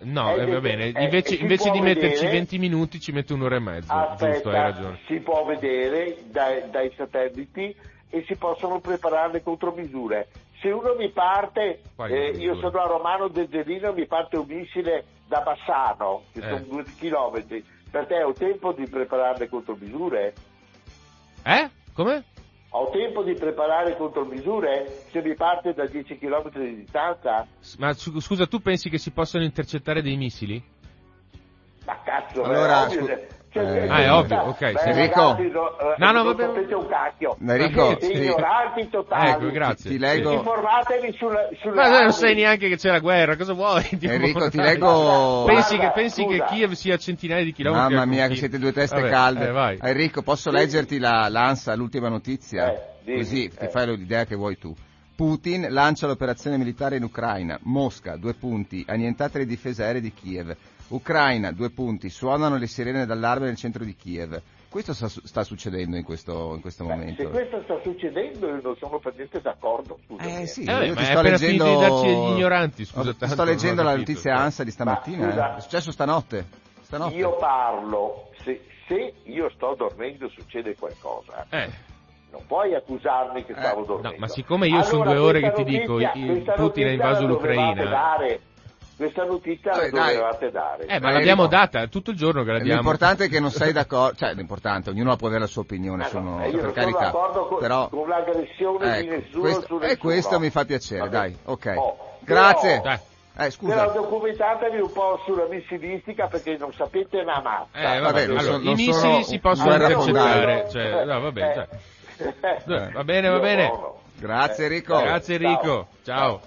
Speaker 1: No,
Speaker 5: Eh,
Speaker 1: eh, va
Speaker 5: eh,
Speaker 1: bene,
Speaker 5: eh,
Speaker 1: invece,
Speaker 5: si
Speaker 1: invece di metterci
Speaker 5: vedere-
Speaker 1: 20 minuti ci mette un'ora e mezzo. Giusto, hai
Speaker 5: Aspetta,
Speaker 1: ragione.
Speaker 5: si può vedere dai, dai satelliti e si possono preparare le contromisure. Se uno mi parte, eh, io sono a Romano Dezzelino, mi parte un missile da Bassano, che
Speaker 1: Eh.
Speaker 5: sono due chilometri, per te ho tempo di preparare le contromisure?
Speaker 1: Eh? Come?
Speaker 5: Ho tempo di preparare contromisure se mi parte da 10 km di distanza?
Speaker 1: Ma scusa, tu pensi che si possano intercettare dei missili?
Speaker 5: Ma cazzo,
Speaker 2: Allora, scu-
Speaker 5: cioè,
Speaker 2: eh,
Speaker 1: Ah, è ovvio, ok,
Speaker 5: Beh,
Speaker 1: sì.
Speaker 2: Enrico.
Speaker 5: no, eh,
Speaker 1: No, no,
Speaker 5: non
Speaker 1: vabbè.
Speaker 5: un cacchio.
Speaker 2: Enrico, sì.
Speaker 5: ignoranti totali.
Speaker 1: Ecco, grazie.
Speaker 2: Ti leggo-
Speaker 5: Informatevi sulla, sulle
Speaker 1: Ma non sai neanche che c'è la guerra, cosa vuoi? Tipo,
Speaker 2: Enrico, ti leggo...
Speaker 1: Pensi,
Speaker 5: Guarda,
Speaker 1: che, pensi che. Kiev sia a centinaia di chilometri?
Speaker 2: Mamma mia, che siete due teste
Speaker 1: Vabbè,
Speaker 2: calde.
Speaker 1: eh, vai.
Speaker 2: Enrico, posso leggerti la, l'ANSA, l'ultima notizia?
Speaker 5: Eh, dimmi,
Speaker 2: Così ti
Speaker 5: eh.
Speaker 2: fai l'idea che vuoi tu. Putin lancia l'operazione militare in Ucraina. Mosca, due punti, annientate le difese aeree di Kiev. Ucraina, due punti, suonano le sirene d'allarme nel centro di Kiev. Questo sta, sta succedendo in questo, in questo
Speaker 5: Beh,
Speaker 2: momento.
Speaker 5: se questo sta succedendo io non sono per niente d'accordo.
Speaker 2: Eh sì,
Speaker 1: Eh,
Speaker 2: io ti sto leggendo...
Speaker 1: degli ignoranti, scusa tanto,
Speaker 2: sto leggendo la
Speaker 1: capito.
Speaker 2: notizia ANSA di stamattina.
Speaker 5: Ma scusa-
Speaker 2: eh. È successo stanotte. stanotte.
Speaker 5: Io parlo, se, se io sto dormendo succede qualcosa.
Speaker 1: Eh,
Speaker 5: Non puoi accusarmi che
Speaker 2: Eh,
Speaker 5: stavo
Speaker 2: no,
Speaker 5: dormendo.
Speaker 1: ma siccome io sono
Speaker 5: Allora,
Speaker 1: due ore che ti dico,
Speaker 5: notizia-
Speaker 1: il-
Speaker 5: questa
Speaker 1: Putin ha invaso l'Ucraina.
Speaker 5: dare. Questa notizia
Speaker 2: Vabbè,
Speaker 5: la
Speaker 2: dai.
Speaker 5: dovevate dare.
Speaker 1: eh, ma
Speaker 2: Eh,
Speaker 1: l'abbiamo
Speaker 2: Enrico.
Speaker 1: data, tutto il giorno che l'abbiamo.
Speaker 2: L'importante è che non sei d'accordo, cioè l'importante, ognuno può avere la sua opinione,
Speaker 5: Ma
Speaker 2: sono,
Speaker 5: no, io
Speaker 2: per
Speaker 5: non sono
Speaker 2: carità.
Speaker 5: d'accordo con,
Speaker 2: però,
Speaker 5: con l'aggressione di
Speaker 2: ecco,
Speaker 5: nessuno
Speaker 2: questo,
Speaker 5: su
Speaker 2: e
Speaker 5: nessuno.
Speaker 2: questo mi fa piacere,
Speaker 5: Vabbè.
Speaker 2: dai, ok.
Speaker 5: Oh,
Speaker 2: Grazie.
Speaker 5: però-
Speaker 1: Dai.
Speaker 2: Eh,
Speaker 5: Però
Speaker 2: scusa.
Speaker 5: documentatevi un po' sulla missilistica perché non sapete una mazza.
Speaker 1: Eh, vabbè, allora,
Speaker 2: so-
Speaker 1: i missili
Speaker 2: sono
Speaker 1: si possono intercettare, cioè, no, va bene, cioè.
Speaker 5: Eh.
Speaker 1: Va bene, va bene.
Speaker 2: Grazie
Speaker 5: Eh,
Speaker 2: Enrico.
Speaker 5: dai,
Speaker 1: Grazie Enrico, ciao.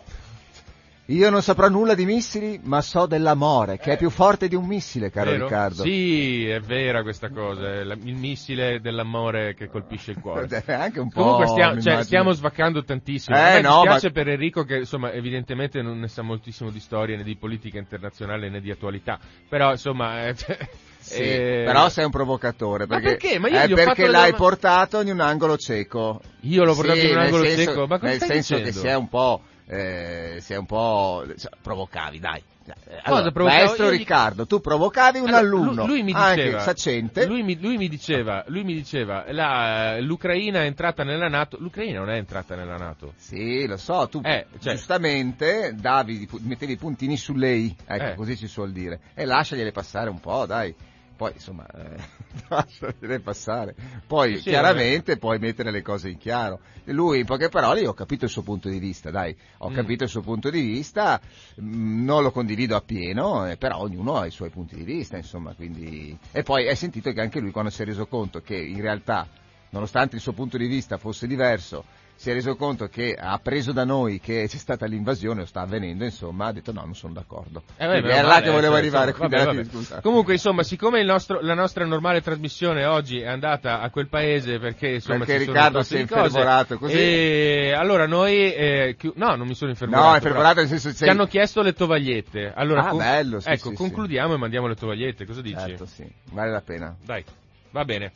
Speaker 2: Io non saprò nulla di missili, ma so dell'amore, che è più forte di un missile, caro
Speaker 1: Vero?
Speaker 2: Riccardo.
Speaker 1: Sì, è vera questa cosa, il missile dell'amore che colpisce il cuore.
Speaker 2: È anche un po'.
Speaker 1: Comunque stia-
Speaker 2: mi
Speaker 1: cioè, stiamo svaccando tantissimo.
Speaker 2: Eh, no,
Speaker 1: dispiace
Speaker 2: ma-
Speaker 1: per Enrico che insomma evidentemente non ne sa moltissimo di storia né di politica internazionale né di attualità. Però insomma eh,
Speaker 2: Sì,
Speaker 1: eh,
Speaker 2: però sei un provocatore.
Speaker 1: Ma
Speaker 2: Perché,
Speaker 1: perché? Ma io
Speaker 2: è perché l'hai
Speaker 1: doma-
Speaker 2: portato in un angolo cieco.
Speaker 1: Io l'ho portato
Speaker 2: Sì,
Speaker 1: in un angolo
Speaker 2: senso-
Speaker 1: cieco, ma cosa
Speaker 2: Nel senso
Speaker 1: dicendo?
Speaker 2: che si è un po'. Eh, si è un po'. cioè, provocavi, dai. Eh,
Speaker 1: Cosa
Speaker 2: Allora, maestro Riccardo, tu provocavi un
Speaker 1: Allora,
Speaker 2: alunno,
Speaker 1: lui, lui mi
Speaker 2: anche
Speaker 1: diceva,
Speaker 2: saccente.
Speaker 1: Lui mi, lui mi diceva, lui mi diceva la- l'Ucraina è entrata nella Nato. L'Ucraina non è entrata nella Nato.
Speaker 2: Sì, lo so, tu
Speaker 1: Eh, cioè-
Speaker 2: giustamente davi, mettevi i puntini su lei, ecco,
Speaker 1: Eh.
Speaker 2: così si suol dire. E lasciagliele passare un po', dai. Poi, insomma, eh, lasciagliele passare. Poi,
Speaker 1: Sì,
Speaker 2: chiaramente, puoi mettere le cose in chiaro. E Lui, in poche parole, io ho capito il suo punto di vista, dai. Ho
Speaker 1: Mm.
Speaker 2: capito il suo punto di vista, mm, non lo condivido appieno, eh, però ognuno ha i suoi punti di vista, insomma, quindi... E poi hai sentito che anche lui, quando si è reso conto che in realtà, nonostante il suo punto di vista fosse diverso, si è reso conto che ha preso da noi che c'è stata l'invasione o sta avvenendo, insomma, ha detto no, non sono d'accordo.
Speaker 1: Eh, beh,
Speaker 2: era là che volevo
Speaker 1: cioè,
Speaker 2: arrivare,
Speaker 1: insomma, vabbè, vabbè. Comunque, insomma, siccome il nostro- la nostra normale trasmissione oggi è andata a quel paese perché insomma
Speaker 2: Perché Riccardo si è
Speaker 1: di cose,
Speaker 2: infervorato così.
Speaker 1: E allora noi eh, chi- no, non mi sono infervorato.
Speaker 2: No,
Speaker 1: però
Speaker 2: infervorato nel senso che
Speaker 1: Ci
Speaker 2: sei-
Speaker 1: hanno chiesto le tovagliette. Allora,
Speaker 2: Ah, bello, sì,
Speaker 1: ecco,
Speaker 2: sì,
Speaker 1: concludiamo e mandiamo le tovagliette. Cosa dici?
Speaker 2: Certo, sì, vale la pena.
Speaker 1: Dai, va bene.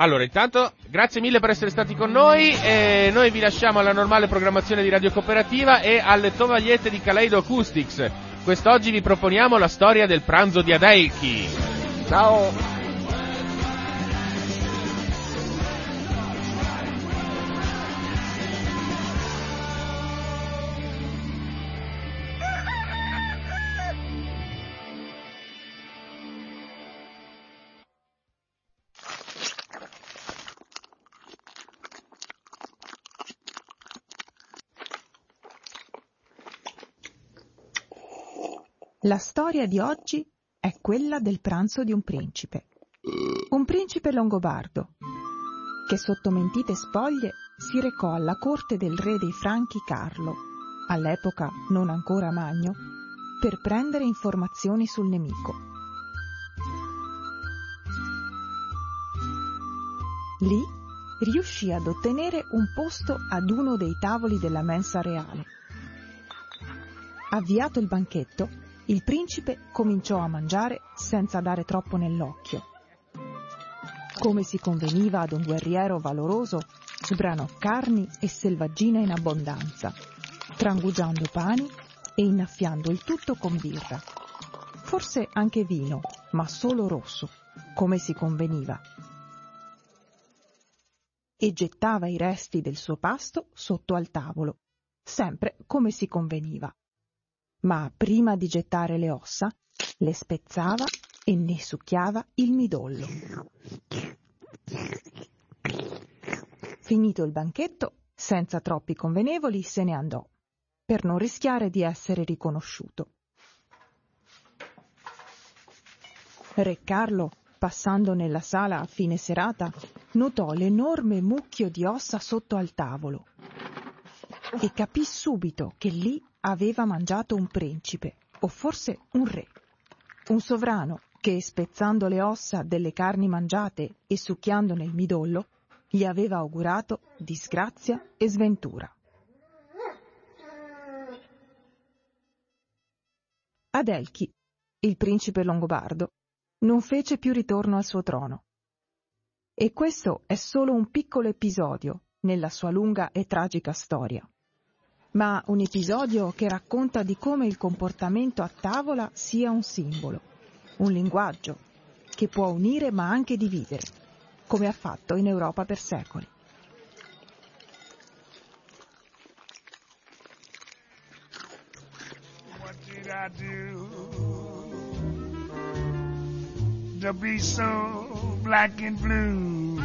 Speaker 1: Allora, intanto, grazie mille per essere stati con noi. E noi vi lasciamo alla normale programmazione di Radio Cooperativa e alle tovagliette di Kaleido Acoustics. Quest'oggi vi proponiamo la storia del pranzo di Adelchi.
Speaker 2: Ciao!
Speaker 6: La storia di oggi è quella del pranzo di un principe. Un principe longobardo che sotto mentite spoglie si recò alla corte del re dei Franchi Carlo, all'epoca non ancora Magno, per prendere informazioni sul nemico. Lì riuscì ad ottenere un posto ad uno dei tavoli della mensa reale. Avviato il banchetto, il principe cominciò a mangiare senza dare troppo nell'occhio. Come si conveniva ad un guerriero valoroso, sbranò carni e selvaggina in abbondanza, trangugiando pani e innaffiando il tutto con birra. Forse anche vino, ma solo rosso, come si conveniva. E gettava i resti del suo pasto sotto al tavolo, sempre come si conveniva ma prima di gettare le ossa le spezzava e ne succhiava il midollo. Finito il banchetto, senza troppi convenevoli, se ne andò, per non rischiare di essere riconosciuto. Re Carlo, passando nella sala a fine serata, notò l'enorme mucchio di ossa sotto al tavolo e capì subito che lì aveva mangiato un principe, o forse un re, un sovrano che, spezzando le ossa delle carni mangiate e succhiandone il midollo, gli aveva augurato disgrazia e sventura. Adelchi, il principe longobardo, non fece più ritorno al suo trono. E questo è solo un piccolo episodio nella sua lunga e tragica storia ma un episodio che racconta di come il comportamento a tavola sia un simbolo, un linguaggio che può unire ma anche dividere, come ha fatto in Europa per secoli.
Speaker 7: To be so black and blue?